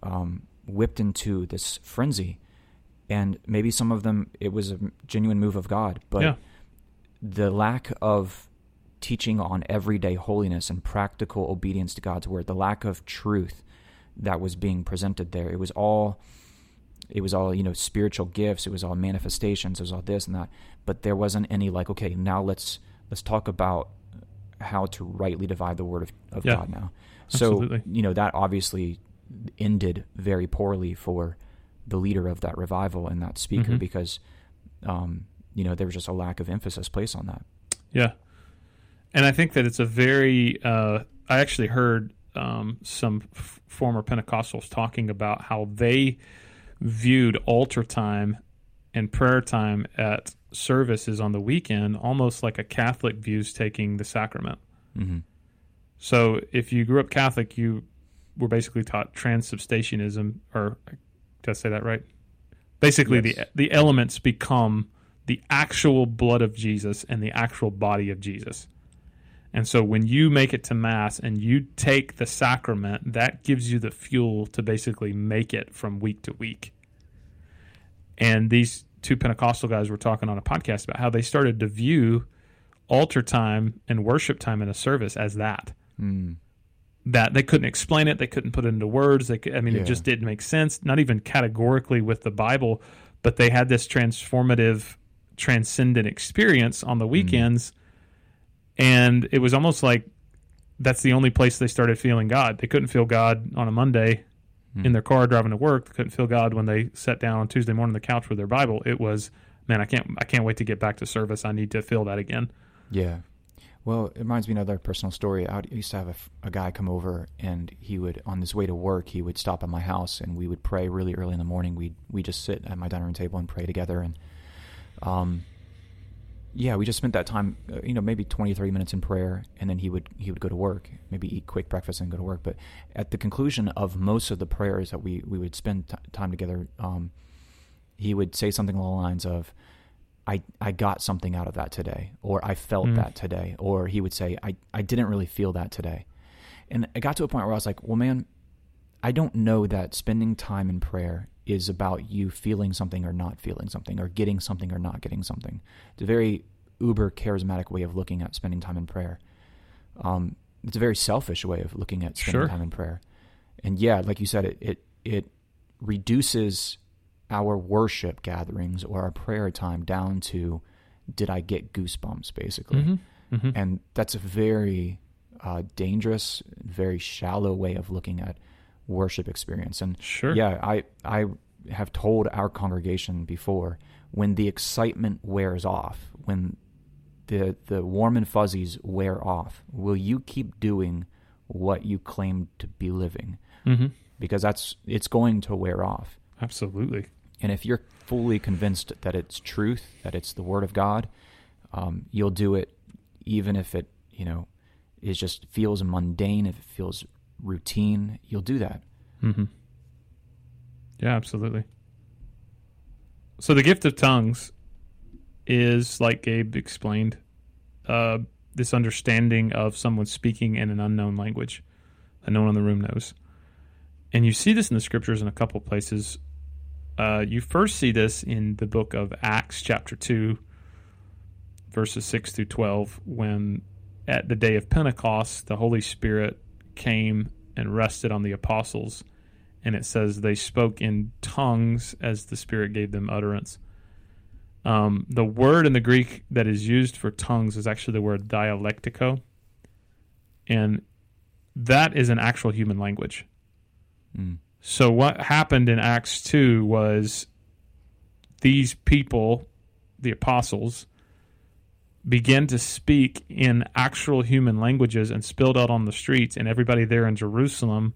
um, whipped into this frenzy. And maybe some of them, it was a genuine move of God. But Yeah. the lack of teaching on everyday holiness and practical obedience to God's word, the lack of truth that was being presented there, it was all it was all, you know, spiritual gifts, it was all manifestations, it was all this and that. But there wasn't any like, okay, now let's let's talk about how to rightly divide the word of, of Yeah. God now. So Absolutely. you know, that obviously ended very poorly for the leader of that revival and that speaker Mhm. because um, you know, there was just a lack of emphasis placed on that. Yeah. And I think that it's a very, uh, I actually heard um, some f- former Pentecostals talking about how they viewed altar time and prayer time at services on the weekend almost like a Catholic views taking the sacrament. Mm-hmm. So if you grew up Catholic, you were basically taught transubstantiationism or did I say that right? Basically, Yes. the the elements become the actual blood of Jesus and the actual body of Jesus. And so when you make it to mass and you take the sacrament, that gives you the fuel to basically make it from week to week. And these two Pentecostal guys were talking on a podcast about how they started to view altar time and worship time in a service as that Mm. That. They couldn't explain it. They couldn't put it into words. They could, i mean Yeah. it just didn't make sense not even categorically with the bible but they had this transformative transcendent experience on the weekends and it was almost like that's the only place they started feeling god. They couldn't feel god on a monday Mm. in their car driving to work. They couldn't feel god when they sat down on tuesday morning on the couch with their bible. It was man i can't i can't wait to get back to service. I need to feel that again. Yeah. Well, it reminds me of another personal story. I used to have a guy come over, and he would, on his way to work, he would stop at my house, and we would pray really early in the morning. We we just sit at my dining room table and pray together, and um, yeah, we just spent that time, uh, you know, maybe 20, 30 minutes in prayer, and then he would he would go to work, maybe eat quick breakfast and go to work. But at the conclusion of most of the prayers that we we would spend t- time together, um, he would say something along the lines of. I, I got something out of that today, or I felt Mm. that today, or he would say, I, I didn't really feel that today. And it got to a point where I was like, well, man, I don't know that spending time in prayer is about you feeling something or not feeling something, or getting something or not getting something. It's a very uber charismatic way of looking at spending time in prayer. Um, it's a very selfish way of looking at spending Sure. time in prayer. And yeah, like you said, it, it, it reduces our worship gatherings or our prayer time down to did I get goosebumps basically. mm-hmm. Mm-hmm. And that's a very uh, dangerous, very shallow way of looking at worship experience. And sure yeah, I I have told our congregation before when the excitement wears off, when the the warm and fuzzies wear off, will you keep doing what you claim to be living? Mm-hmm. Because that's it's going to wear off. Absolutely. And if you're fully convinced that it's truth, that it's the word of God, um, you'll do it even if it, you know, is just feels mundane, if it feels routine, you'll do that. Mm-hmm. Yeah, absolutely. So the gift of tongues is, like Gabe explained, uh, this understanding of someone speaking in an unknown language that no one in the room knows. And you see this in the scriptures in a couple places. Uh, you first see this in the book of Acts, chapter 2, verses 6 through 12, when at the day of Pentecost, the Holy Spirit came and rested on the apostles. And it says they spoke in tongues as the Spirit gave them utterance. Um, the word in the Greek that is used for tongues is actually the word dialectico. And that is an actual human language. Mm. So what happened in Acts 2 was these people, the apostles, began to speak in actual human languages and spilled out on the streets and everybody there in Jerusalem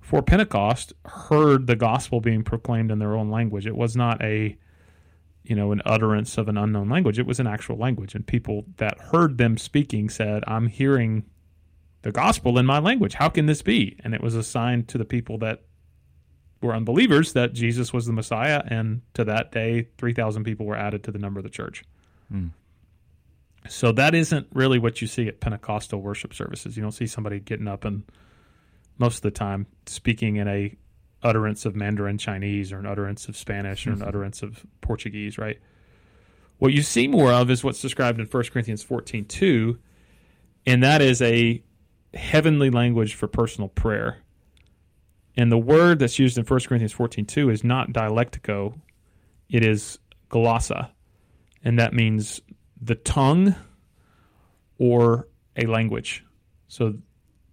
for Pentecost heard the gospel being proclaimed in their own language. It was not a you know an utterance of an unknown language. It was an actual language and people that heard them speaking said, "I'm hearing the gospel in my language. How can this be?" And it was a sign to the people that were unbelievers that Jesus was the Messiah and to that day 3000 people were added to the number of the church. Mm. So that isn't really what you see at Pentecostal worship services. You don't see somebody getting up and most of the time speaking in a utterance of Mandarin Chinese or an utterance of Spanish or an utterance of Portuguese, right? What you see more of is what's described in 1 Corinthians 14 2, and that is a heavenly language for personal prayer. And the word that's used in 1 Corinthians 14 2 is not dialectico, it is glossa. And that means the tongue or a language. So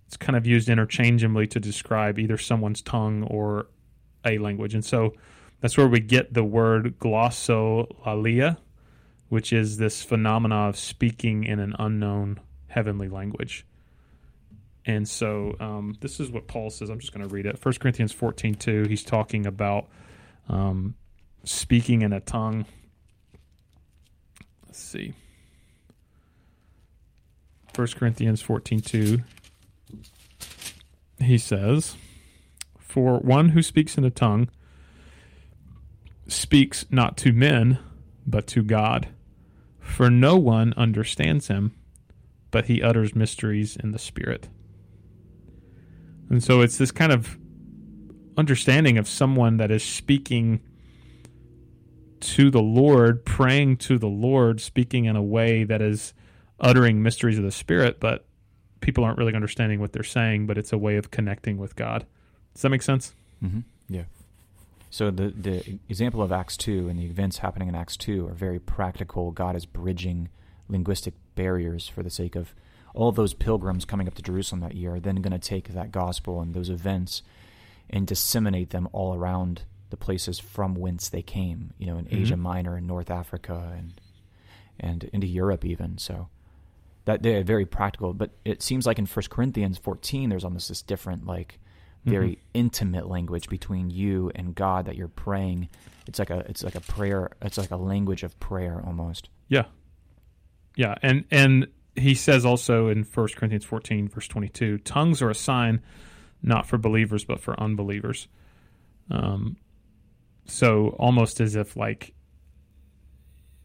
it's kind of used interchangeably to describe either someone's tongue or a language. And so that's where we get the word glossolalia, which is this phenomena of speaking in an unknown heavenly language. And so um, this is what Paul says. I'm just going to read it. 1 Corinthians 14 2, he's talking about um, speaking in a tongue. Let's see. 1 Corinthians 14 2 he says, For one who speaks in a tongue speaks not to men, but to God. For no one understands him, but he utters mysteries in the Spirit. And so it's this kind of understanding of someone that is speaking to the Lord, praying to the Lord, speaking in a way that is uttering mysteries of the Spirit, but people aren't really understanding what they're saying, but it's a way of connecting with God. Does that make sense? Mm-hmm. Yeah. So the the example of Acts two and the events happening in Acts two are very practical. God is bridging linguistic barriers for the sake of all those pilgrims coming up to Jerusalem that year are then going to take that gospel and those events and disseminate them all around the places from whence they came. You know, in Mhm. Asia Minor and North Africa and and into Europe even. So that they're very practical. But it seems like in First Corinthians 14, there's almost this different, like, very Mhm. intimate language between you and God that you're praying. It's like a it's like a prayer. It's like a language of prayer almost. Yeah. Yeah, and and he says also in 1 Corinthians 14 verse 22, tongues are a sign not for believers but for unbelievers. Um so almost as if like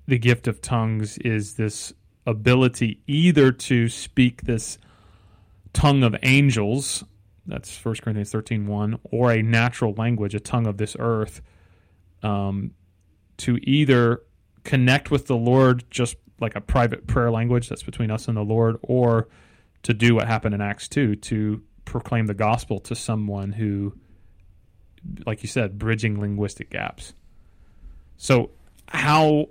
the gift of tongues is this ability either to speak this tongue of angels that's 1 corinthians 13 1 or a natural language a tongue of this earth um, to either connect with the lord just like a private prayer language that's between us and the lord or to do what happened in acts 2 to proclaim the gospel to someone who like you said bridging linguistic gaps so how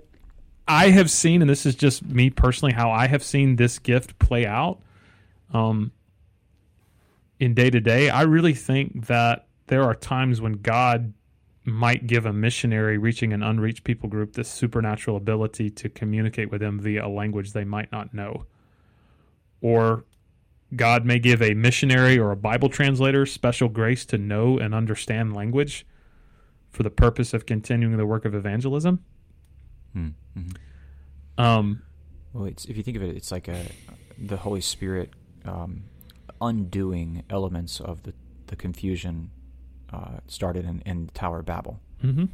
I have seen, and this is just me personally, how I have seen this gift play out um, in day to day. I really think that there are times when God might give a missionary reaching an unreached people group this supernatural ability to communicate with them via a language they might not know. Or God may give a missionary or a Bible translator special grace to know and understand language for the purpose of continuing the work of evangelism. Mm-hmm. Um, Well, it's if you think of it, it's like a the Holy Spirit um, undoing elements of the the confusion uh, started in, in Tower of Babel. mhm.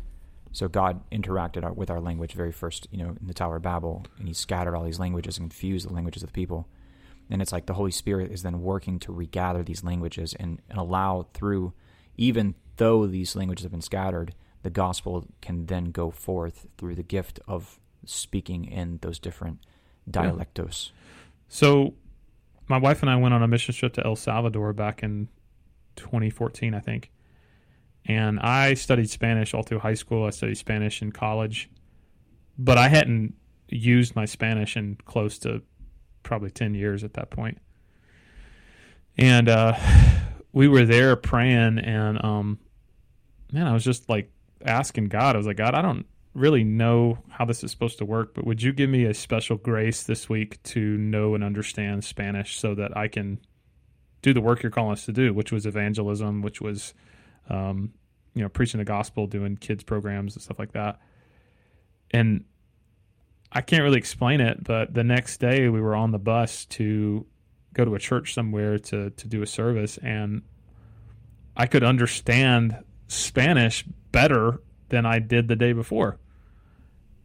So God interacted our, with our language very first, you know, in the Tower of Babel, and He scattered all these languages and confused the languages of the people. And it's like the Holy Spirit is then working to regather these languages and, and allow through, even though these languages have been scattered, the gospel can then go forth through the gift of speaking in those different dialectos. So, my wife and I went on a mission trip to El Salvador back in 2014, I think. And I studied Spanish all through high school. I studied Spanish in college, but I hadn't used my Spanish in close to probably 10 years at that point. And uh, we were there praying, and um, man, I was just like asking God. I was like, God, I don't really know how this is supposed to work, but would you give me a special grace this week to know and understand Spanish so that I can do the work you're calling us to do, which was evangelism, which was, um, you know, preaching the gospel, doing kids programs and stuff like that. And I can't really explain it, but the next day we were on the bus to go to a church somewhere to to do a service, and I could understand Spanish better than I did the day before.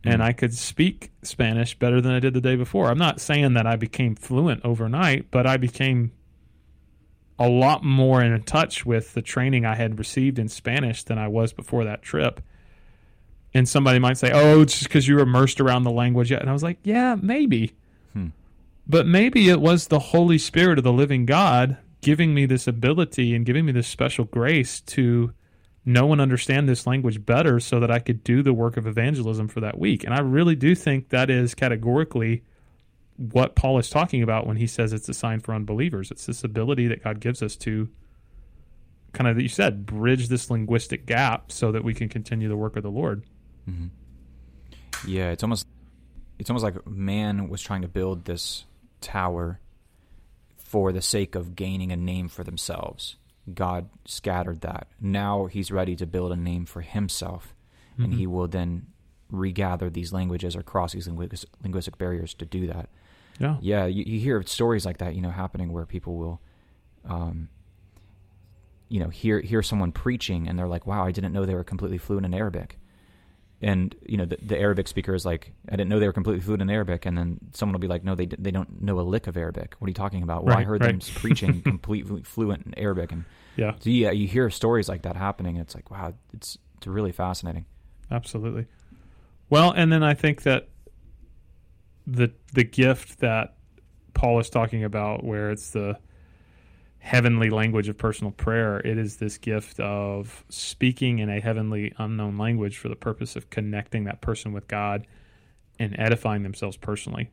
And Mm. I could speak Spanish better than I did the day before. I'm not saying that I became fluent overnight, but I became a lot more in touch with the training I had received in Spanish than I was before that trip. And somebody might say, "Oh, it's just because you were immersed around the language." Yet, And I was like, "Yeah, maybe." Hmm. But maybe it was the Holy Spirit of the living God giving me this ability and giving me this special grace to know and understand this language better so that I could do the work of evangelism for that week. And I really do think that is categorically what Paul is talking about when he says it's a sign for unbelievers. It's this ability that God gives us to kind of, that you said, bridge this linguistic gap so that we can continue the work of the Lord. hmm Yeah, it's almost it's almost like man was trying to build this tower for the sake of gaining a name for themselves. God scattered that. Now he's ready to build a name for himself, and Mhm. he will then regather these languages or cross these linguis- linguistic barriers to do that. Yeah. Yeah, you, you hear stories like that, you know, happening where people will, um, you know, hear hear someone preaching and they're like, "Wow, I didn't know they were completely fluent in Arabic." And you know, the, the Arabic speaker is like, "I didn't know they were completely fluent in Arabic." And then someone will be like, "No, they they don't know a lick of Arabic. What are you talking about?" Well, I heard right. them preaching completely fluent in Arabic, and Yeah. so yeah, you hear stories like that happening. It's like, wow, it's it's really fascinating. Absolutely. Well, and then I think that the the gift that Paul is talking about, where it's the heavenly language of personal prayer, it is this gift of speaking in a heavenly unknown language for the purpose of connecting that person with God and edifying themselves personally.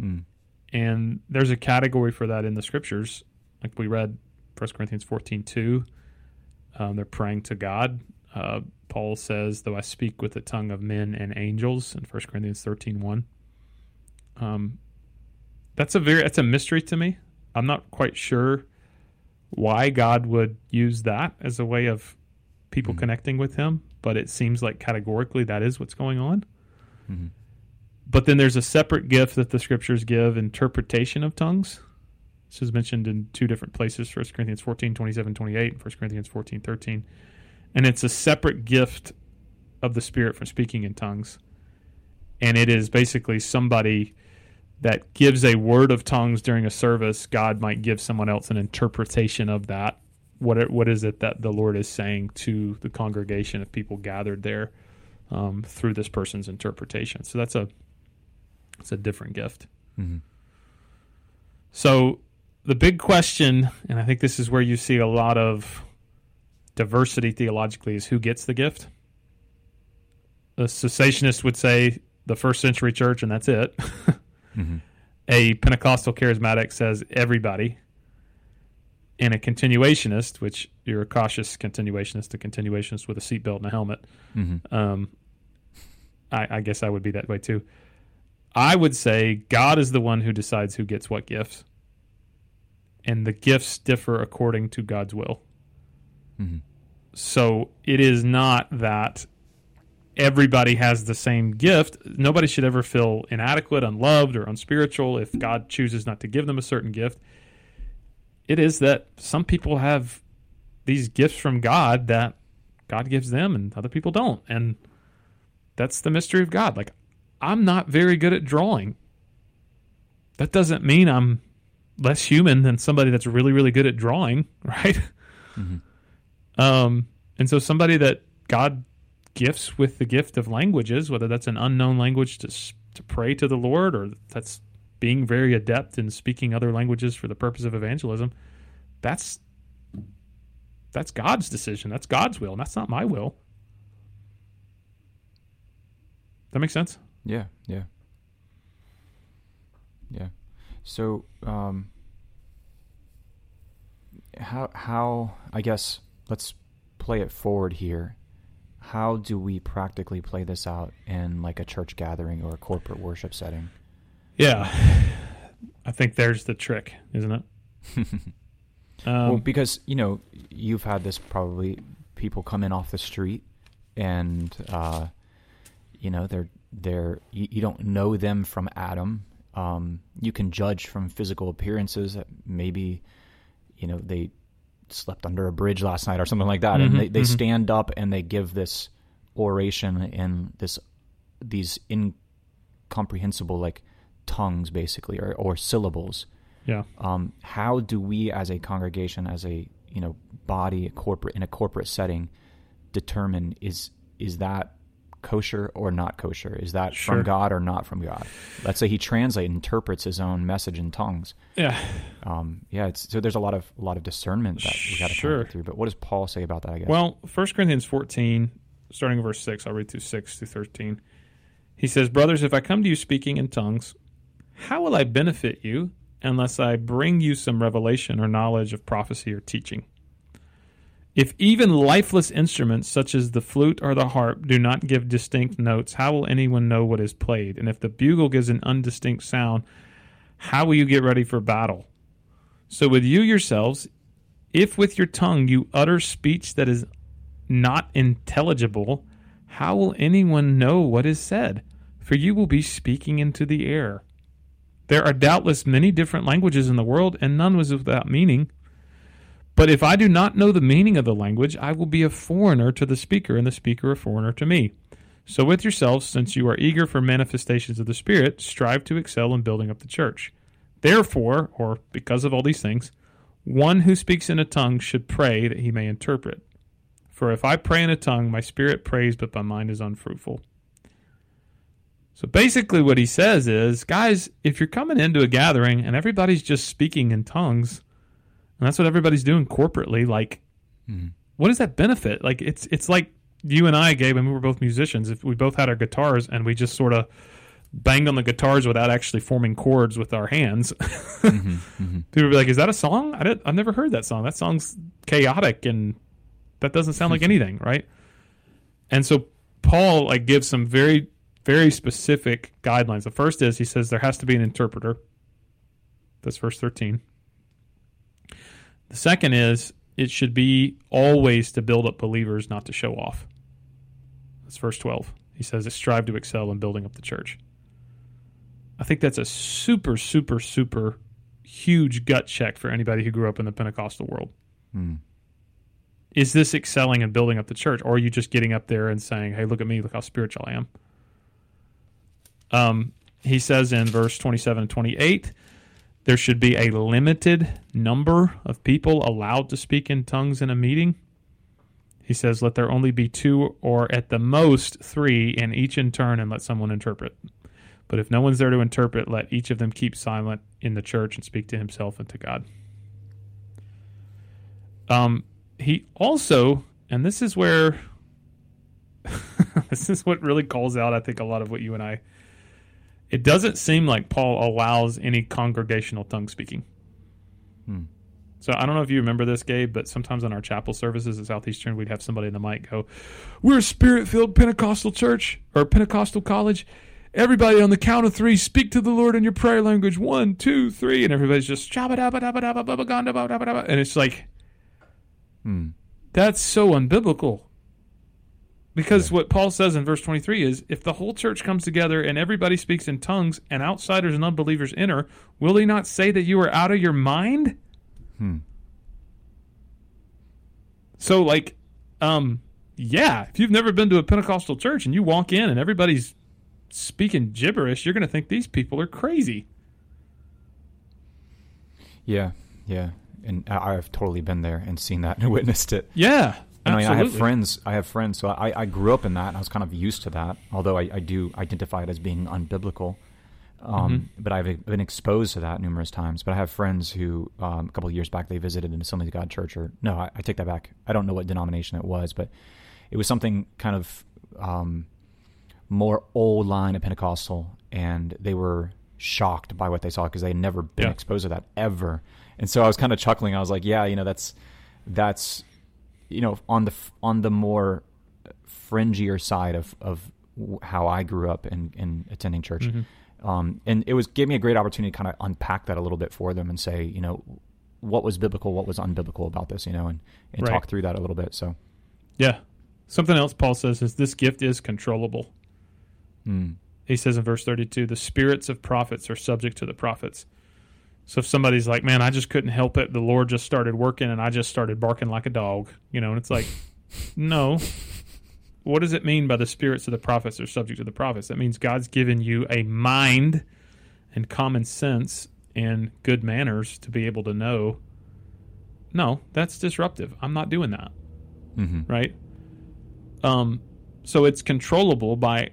Mm. And there's a category for that in the scriptures. Like we read 1 Corinthians 14 2. Um, they're praying to God. Uh, Paul says, Though I speak with the tongue of men and angels in 1 Corinthians 13 1. Um, that's a very that's a mystery to me. I'm not quite sure why God would use that as a way of people Mhm. connecting with him, but it seems like categorically that is what's going on. hmm But then there's a separate gift that the scriptures give interpretation of tongues. This is mentioned in two different places 1 Corinthians 14, 27, 28, and 1 Corinthians 14, 13. And it's a separate gift of the Spirit for speaking in tongues. And it is basically somebody that gives a word of tongues during a service. God might give someone else an interpretation of that. What, what is it that the Lord is saying to the congregation of people gathered there um, through this person's interpretation? So that's a it's a different gift. hmm So the big question, and I think this is where you see a lot of diversity theologically, is who gets the gift. The cessationist would say the first century church, and that's it. hmm A Pentecostal charismatic says everybody. and a continuationist, which you're a cautious continuationist, a continuationist with a seatbelt and a helmet. Mm-hmm. Um, I, I guess I would be that way too. I would say God is the one who decides who gets what gifts, and the gifts differ according to God's will. Mm-hmm. So it is not that everybody has the same gift. Nobody should ever feel inadequate, unloved, or unspiritual if God chooses not to give them a certain gift. It is that some people have these gifts from God that God gives them and other people don't. And that's the mystery of God. Like, I'm not very good at drawing. That doesn't mean I'm less human than somebody that's really, really good at drawing, right? Mhm. Um, and so somebody that God gifts with the gift of languages, whether that's an unknown language to to pray to the Lord, or that's being very adept in speaking other languages for the purpose of evangelism, that's that's God's decision. That's God's will. And that's not my will. That makes sense. Yeah, yeah. Yeah. So, um how how I guess let's play it forward here. How do we practically play this out in like a church gathering or a corporate worship setting? Yeah, I think there's the trick, isn't it? Um, well, because you know you've had this probably people come in off the street and uh, you know they're they're you, you don't know them from Adam. Um, you can judge from physical appearances that maybe you know they slept under a bridge last night or something like that, Mhm, and they, they mhm. stand up and they give this oration in this these incomprehensible like tongues basically or, or syllables. Yeah, um, how do we as a congregation as a you know body a corporate in a corporate setting determine is is that kosher or not kosher is that Sure. from god or not from god let's say he translates interprets his own message in tongues yeah. um, yeah it's, so there's a lot of a lot of discernment that we got to Sure. go through but what does paul say about that i guess Well, 1 Corinthians 14, starting verse 6, I'll read through 6 through 13. He says, Brothers, if I come to you speaking in tongues, how will I benefit you unless I bring you some revelation or knowledge of prophecy or teaching? If even lifeless instruments such as the flute or the harp do not give distinct notes, how will anyone know what is played? And if the bugle gives an undistinct sound, how will you get ready for battle? So with you yourselves, if with your tongue you utter speech that is not intelligible, how will anyone know what is said? For you will be speaking into the air. There are doubtless many different languages in the world, and none was without meaning. But if I do not know the meaning of the language, I will be a foreigner to the speaker, and the speaker a foreigner to me. So with yourselves, since you are eager for manifestations of the Spirit, strive to excel in building up the church. Therefore, or because of all these things, one who speaks in a tongue should pray that he may interpret. For if I pray in a tongue, my spirit prays, but my mind is unfruitful. So basically, what he says is, guys, if you're coming into a gathering and everybody's just speaking in tongues, and that's what everybody's doing corporately, like, Mhm. what does that benefit? Like, it's it's like you and I, Gabe, and we were both musicians. If we both had our guitars and we just sort of banged on the guitars without actually forming chords with our hands, Mhm, mhm. people would be like, "Is that a song? I did, I've never heard that song. That song's chaotic and that doesn't sound like anything, right?" And so Paul like gives some very very specific guidelines. The first is he says there has to be an interpreter. That's verse thirteen. The second is it should be always to build up believers, not to show off. That's verse twelve. He says, "Strive to excel in building up the church." I think that's a super, super, super huge gut check for anybody who grew up in the Pentecostal world. Mm. Is this excelling and building up the church, or are you just getting up there and saying, "Hey, look at me, look how spiritual I am"? Um, he says in verse twenty-seven and twenty-eight, there should be a limited number of people allowed to speak in tongues in a meeting. He says, "Let there only be two, or at the most three, and each in turn, and let someone interpret." But if no one's there to interpret, let each of them keep silent in the church and speak to himself and to God. Um, he also, and this is where, this is what really calls out, I think, a lot of what you and I. It doesn't seem like Paul allows any congregational tongue speaking. Hmm. So I don't know if you remember this, Gabe, but sometimes on our chapel services at Southeastern, we'd have somebody in the mic go, "We're a spirit-filled Pentecostal church or Pentecostal college. Everybody on the count of three, speak to the Lord in your prayer language. One, two, three, and everybody's just and it's like, Hmm. that's so unbiblical. Because what Paul says in verse 23 is if the whole church comes together and everybody speaks in tongues and outsiders and unbelievers enter, will he not say that you are out of your mind? Hmm. So, like, um, yeah, if you've never been to a Pentecostal church and you walk in and everybody's speaking gibberish, you're going to think these people are crazy. Yeah, yeah, and I've totally been there and seen that and witnessed it. Yeah. I mean, I have friends. I have friends, so I, I grew up in that. and I was kind of used to that, although I, I do identify it as being unbiblical. Um, But I've been exposed to that numerous times. But I have friends who, um, a couple of years back, they visited an Assembly of God church, or no, I, I take that back. I don't know what denomination it was, but it was something kind of um, more old line of Pentecostal, and they were shocked by what they saw because they had never been Yeah. exposed to that ever. And so I was kind of chuckling. I was like, yeah, you know, that's that's you know on the on the more fringier side of of how I grew up in in attending church. Mm-hmm. Um, and it was gave me a great opportunity to kind of unpack that a little bit for them and say, you know, what was biblical, what was unbiblical about this, you know, and and Right. talk through that a little bit. So, Yeah. Something else Paul says is this gift is controllable. mm, He says in verse 32 the spirits of prophets are subject to the prophets. So if somebody's like, man, I just couldn't help it, the Lord just started working and I just started barking like a dog, you know, and it's like, no. What does it mean by the spirits of the prophets are subject to the prophets? That means God's given you a mind and common sense and good manners to be able to know, no, that's disruptive. I'm not doing that hmm right? Um, so it's controllable by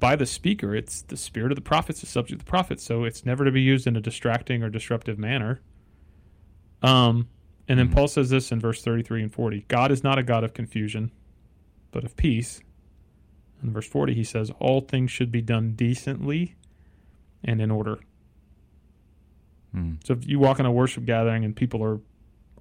by the speaker. It's the spirit of the prophets is subject to the prophets, so it's never to be used in a distracting or disruptive manner. Um, and then Mhm. Paul says this in verse thirty-three and forty: God is not a God of confusion, but of peace. In verse forty, he says, "All things should be done decently and in order." mm, So if you walk in a worship gathering and people are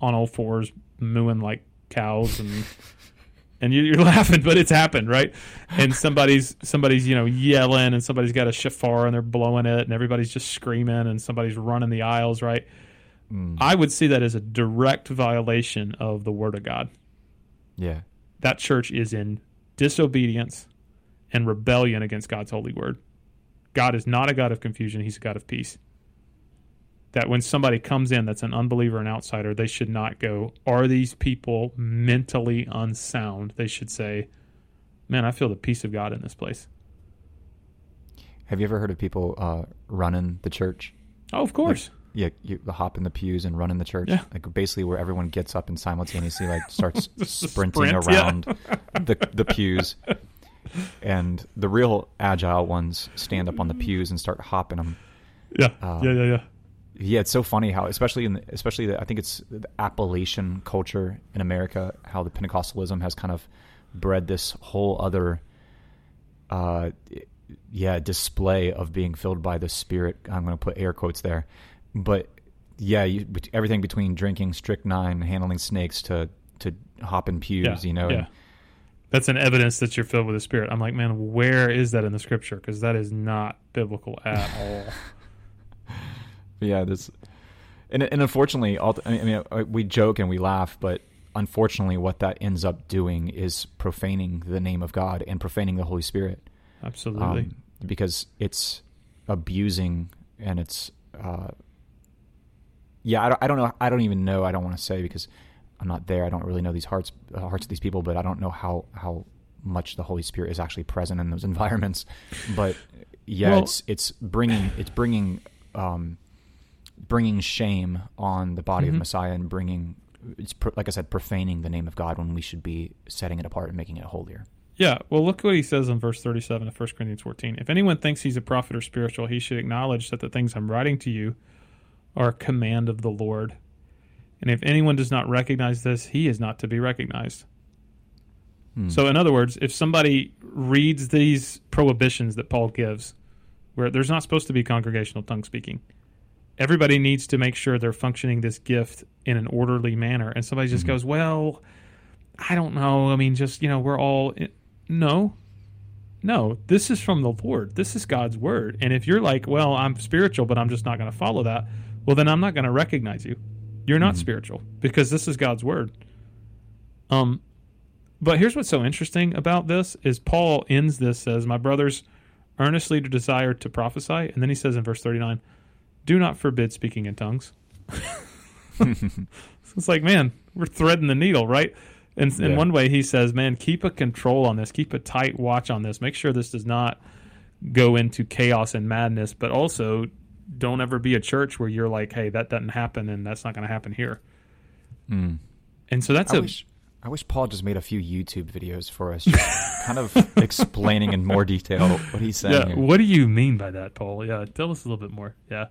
on all fours mooing like cows and and you- you're laughing, but it's happened, right? And somebody's somebody's you know yelling and somebody's got a shofar and they're blowing it and everybody's just screaming and somebody's running the aisles, right? mm, I would see that as a direct violation of the word of God. yeah, That church is in disobedience and rebellion against God's holy word. God is not a God of confusion, he's a God of peace. That when somebody comes in that's an unbeliever and outsider, they should not go, Are these people mentally unsound? They should say, Man, I feel the peace of God in this place. Have you ever heard of people uh, running the church? Oh, of course. Yeah, you hop in the pews and run in the church. Yeah. Like basically where everyone gets up and simultaneously like starts sprinting sprint, yeah. around the the pews. And the real agile ones stand up on the pews and start hopping them. yeah. Uh, yeah, yeah, yeah. Yeah, it's so funny how, especially in, the, especially the, I think it's the Appalachian culture in America, how the Pentecostalism has kind of bred this whole other, uh, yeah, display of being filled by the Spirit. I'm going to put air quotes there, but yeah, you, everything between drinking strychnine, handling snakes, to to hopping pews, Yeah, you know. yeah. and- That's an evidence that you're filled with the Spirit. I'm like, man, where is that in the Scripture? Because that is not biblical at all. yeah this and, and unfortunately all i mean uh, we joke and we laugh but unfortunately what that ends up doing is profaning the name of god and profaning the holy spirit Absolutely. um, because it's abusing and it's uh, yeah I don't, I don't know i don't even know i don't want to say because i'm not there i don't really know these hearts uh, hearts of these people but i don't know how how much the holy spirit is actually present in those environments but yeah Well- it's it's bringing it's bringing um bringing shame on the body Mhm. of messiah and bringing it's like i said profaning the name of god when we should be setting it apart and making it holier Yeah, well, look what he says in verse 37 of 1 Corinthians 14. If anyone thinks he's a prophet or spiritual, he should acknowledge that the things I'm writing to you are a command of the Lord. And if anyone does not recognize this, he is not to be recognized. Hmm. So, in other words, if somebody reads these prohibitions that Paul gives, where there's not supposed to be congregational tongue speaking, everybody needs to make sure they're functioning this gift in an orderly manner. And somebody just Mhm. goes, well, I don't know. I mean, just, you know, we're all. No. No, this is from the Lord. This is God's word. And if you're like, well, I'm spiritual, but I'm just not going to follow that, well, then I'm not going to recognize you. You're not Mhm. spiritual because this is God's word. Um, but here's what's so interesting about this is Paul ends this says, "My brothers, earnestly to desire to prophesy," and then he says in verse 39, "Do not forbid speaking in tongues." It's like, man, we're threading the needle, right? And in Yeah. one way, he says, man, keep a control on this, keep a tight watch on this, make sure this does not go into chaos and madness, but also don't ever be a church where you're like, hey, that doesn't happen and that's not going to happen here. Mm. And so that's I a wish I wish Paul just made a few YouTube videos for us, just kind of explaining in more detail what he's saying. yeah. What do you mean by that, Paul? Yeah, tell us a little bit more. Yeah.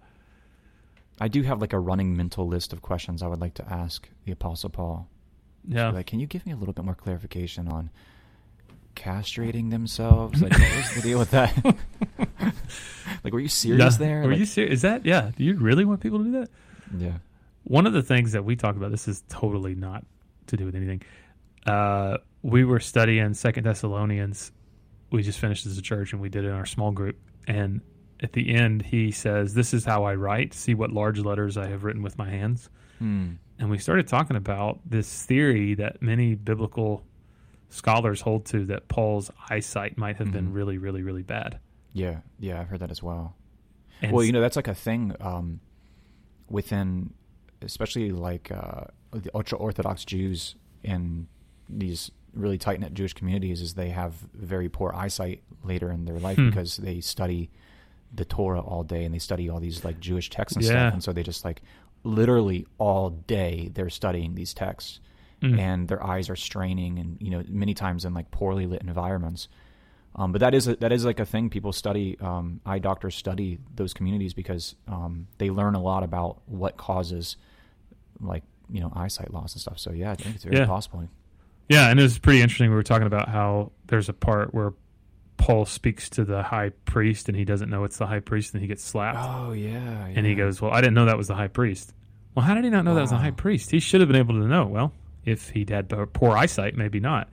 I do have like a running mental list of questions I would like to ask the Apostle Paul. Yeah. Like, can you give me a little bit more clarification on castrating themselves? Like, what was the deal with that? like, were you serious Yeah. there? Were Like- you serious? Is that yeah? Do you really want people to do that? Yeah. One of the things that we talk about, this is totally not to do with anything. Uh, we were studying Second Thessalonians. We just finished as a church, and we did it in our small group. And at the end, he says, "This is how I write. See what large letters I have written with my hands." Hmm. And we started talking about this theory that many biblical scholars hold to that Paul's eyesight might have been Mhm. really, really, really bad. Yeah. Yeah. I've heard that as well. And well, you know, that's like a thing um, within, especially like uh, the ultra Orthodox Jews in these really tight knit Jewish communities, is they have very poor eyesight later in their life Hmm. because they study the Torah all day and they study all these like Jewish texts and Yeah. stuff, and so they just like literally all day they're studying these texts Mm. and their eyes are straining and you know many times in like poorly lit environments um, but that is a, that is like a thing people study um, eye doctors study those communities because um, they learn a lot about what causes like you know eyesight loss and stuff so yeah i think it's very Yeah. possible Yeah, and it was pretty interesting. We were talking about how there's a part where Paul speaks to the high priest and he doesn't know it's the high priest and he gets slapped. oh yeah, And he goes, Well, I didn't know that was the high priest. Well, how did he not know that was the high priest? He should have been able to know. Well, if he'd had poor- eyesight, maybe not.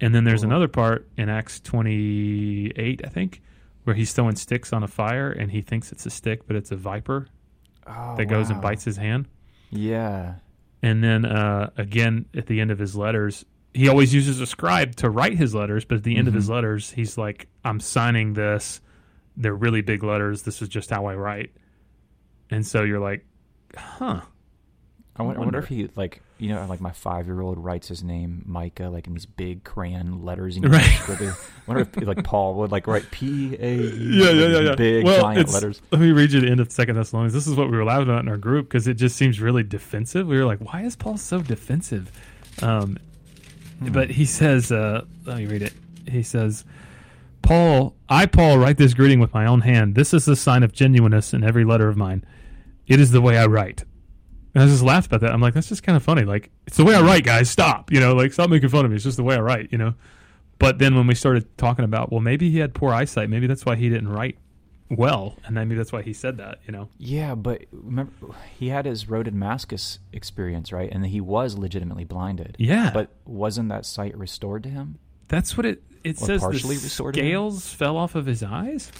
And then there's Cool. another part in Acts 28, I think, where he's throwing sticks on a fire and he thinks it's a stick, but it's a viper oh, that goes and bites his hand. yeah And then uh, again, at the end of his letters, he always uses a scribe to write his letters, but at the end of his Mhm. letters, he's like, I'm signing this. They're really big letters. This is just how I write. And so you're like, huh. I wonder, I wonder. if he like you know like my five year old writes his name Micah like in these big crayon letters and Right. I wonder if like Paul would like write P A E Yeah, yeah, yeah, yeah. big Well, giant letters Let me read you the end of Second Thessalonians. This is what we were laughing about in our group because it just seems really defensive. We were like, why is Paul so defensive? Um, Hmm. But he says, uh, let me read it. He says, Paul, I, Paul, write this greeting with my own hand. This is the sign of genuineness in every letter of mine. It is the way I write. And I just laughed about that. I'm like, that's just kind of funny. Like, it's the way I write, guys. Stop. You know, like, stop making fun of me. It's just the way I write, you know? But then when we started talking about, well, maybe he had poor eyesight. Maybe that's why he didn't write well. And I maybe that's why he said that, you know? Yeah, but remember, he had his road Damascus experience, right? And he was legitimately blinded. Yeah. But wasn't that sight restored to him? That's what it it Or says. partially the restored scales fell off of his eyes.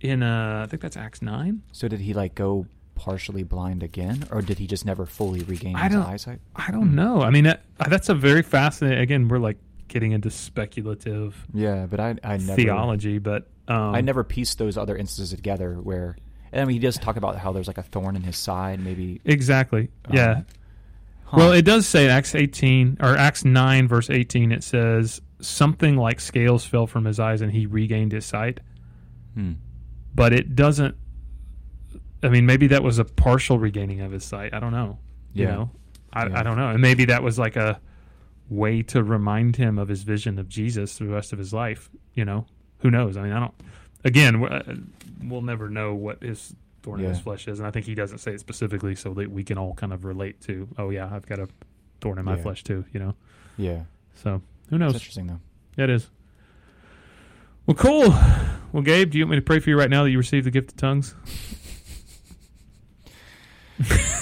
In uh, I think that's Acts nine. So did he like go partially blind again, or did he just never fully regain his eyesight? I don't know. I mean, that, that's a very fascinating. Again, we're like getting into speculative Yeah, but I I never theology, but um, I never pieced those other instances together where. And I mean, he does talk about how there's like a thorn in his side, maybe. exactly. Um, yeah. Huh. Well, it does say Acts eighteen or Acts nine verse eighteen. It says something like scales fell from his eyes and he regained his sight. Hmm. But it doesn't. I mean, maybe that was a partial regaining of his sight. I don't know. You Yeah. know, I, Yeah. I don't know. And maybe that was like a way to remind him of his vision of Jesus the rest of his life. You know, who knows? I mean, I don't. Again, uh, we'll never know what his thorn in his flesh is, and I think he doesn't say it specifically, so that we can all kind of relate to. Oh yeah, I've got a thorn in my Yeah. flesh too. You know, Yeah, so who it's knows? interesting though. Yeah, it is. Well, cool. Well, Gabe, do you want me to pray for you right now that you receive the gift of tongues?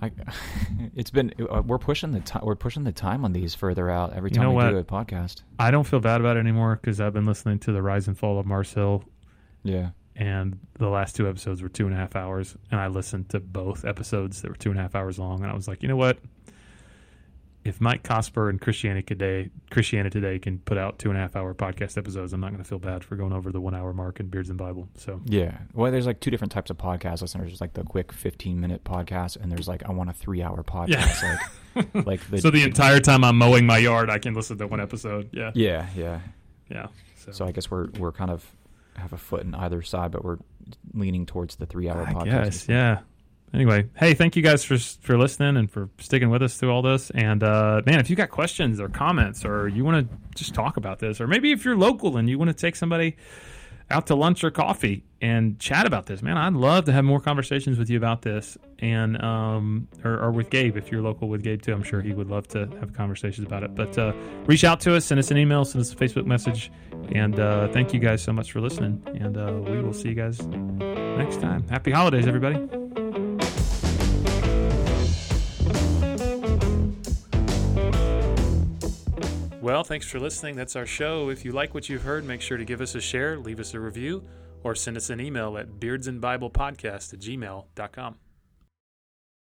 I, it's been uh, we're pushing the time we're pushing the time on these further out every You time know we what? do a podcast. I don't feel bad about it anymore because I've been listening to the rise and fall of Mars Hill, Yeah. and the last two episodes were two and a half hours, and I listened to both episodes that were two and a half hours long, and I was like, you know what? If Mike Cosper and Christianity Today, Christianity Today can put out two and a half hour podcast episodes, I'm not going to feel bad for going over the one hour mark in Beards and Bible. So Yeah. Well, there's like two different types of podcast listeners. There's like the quick 15 minute podcast, and there's like I want a three hour podcast. Like, like the so the entire time I'm mowing my yard, I can listen to one episode. Yeah, yeah, yeah. yeah. So, So I guess we're we're kind of have a foot in either side, but we're leaning towards the three hour I podcast. guess, yeah. Anyway, hey, thank you guys for for listening and for sticking with us through all this. And uh, man, if you got questions or comments, or you want to just talk about this, or maybe if you're local and you want to take somebody out to lunch or coffee and chat about this, man, I'd love to have more conversations with you about this, and um, or, or with Gabe if you're local with Gabe too. I'm sure he would love to have conversations about it. But uh, reach out to us, send us an email, send us a Facebook message, and uh, thank you guys so much for listening. And uh, we will see you guys next time. Happy holidays, everybody. Well, thanks for listening. That's our show. If you like what you've heard, make sure to give us a share, leave us a review, or send us an email at beardsandbiblepodcast at gmail.com.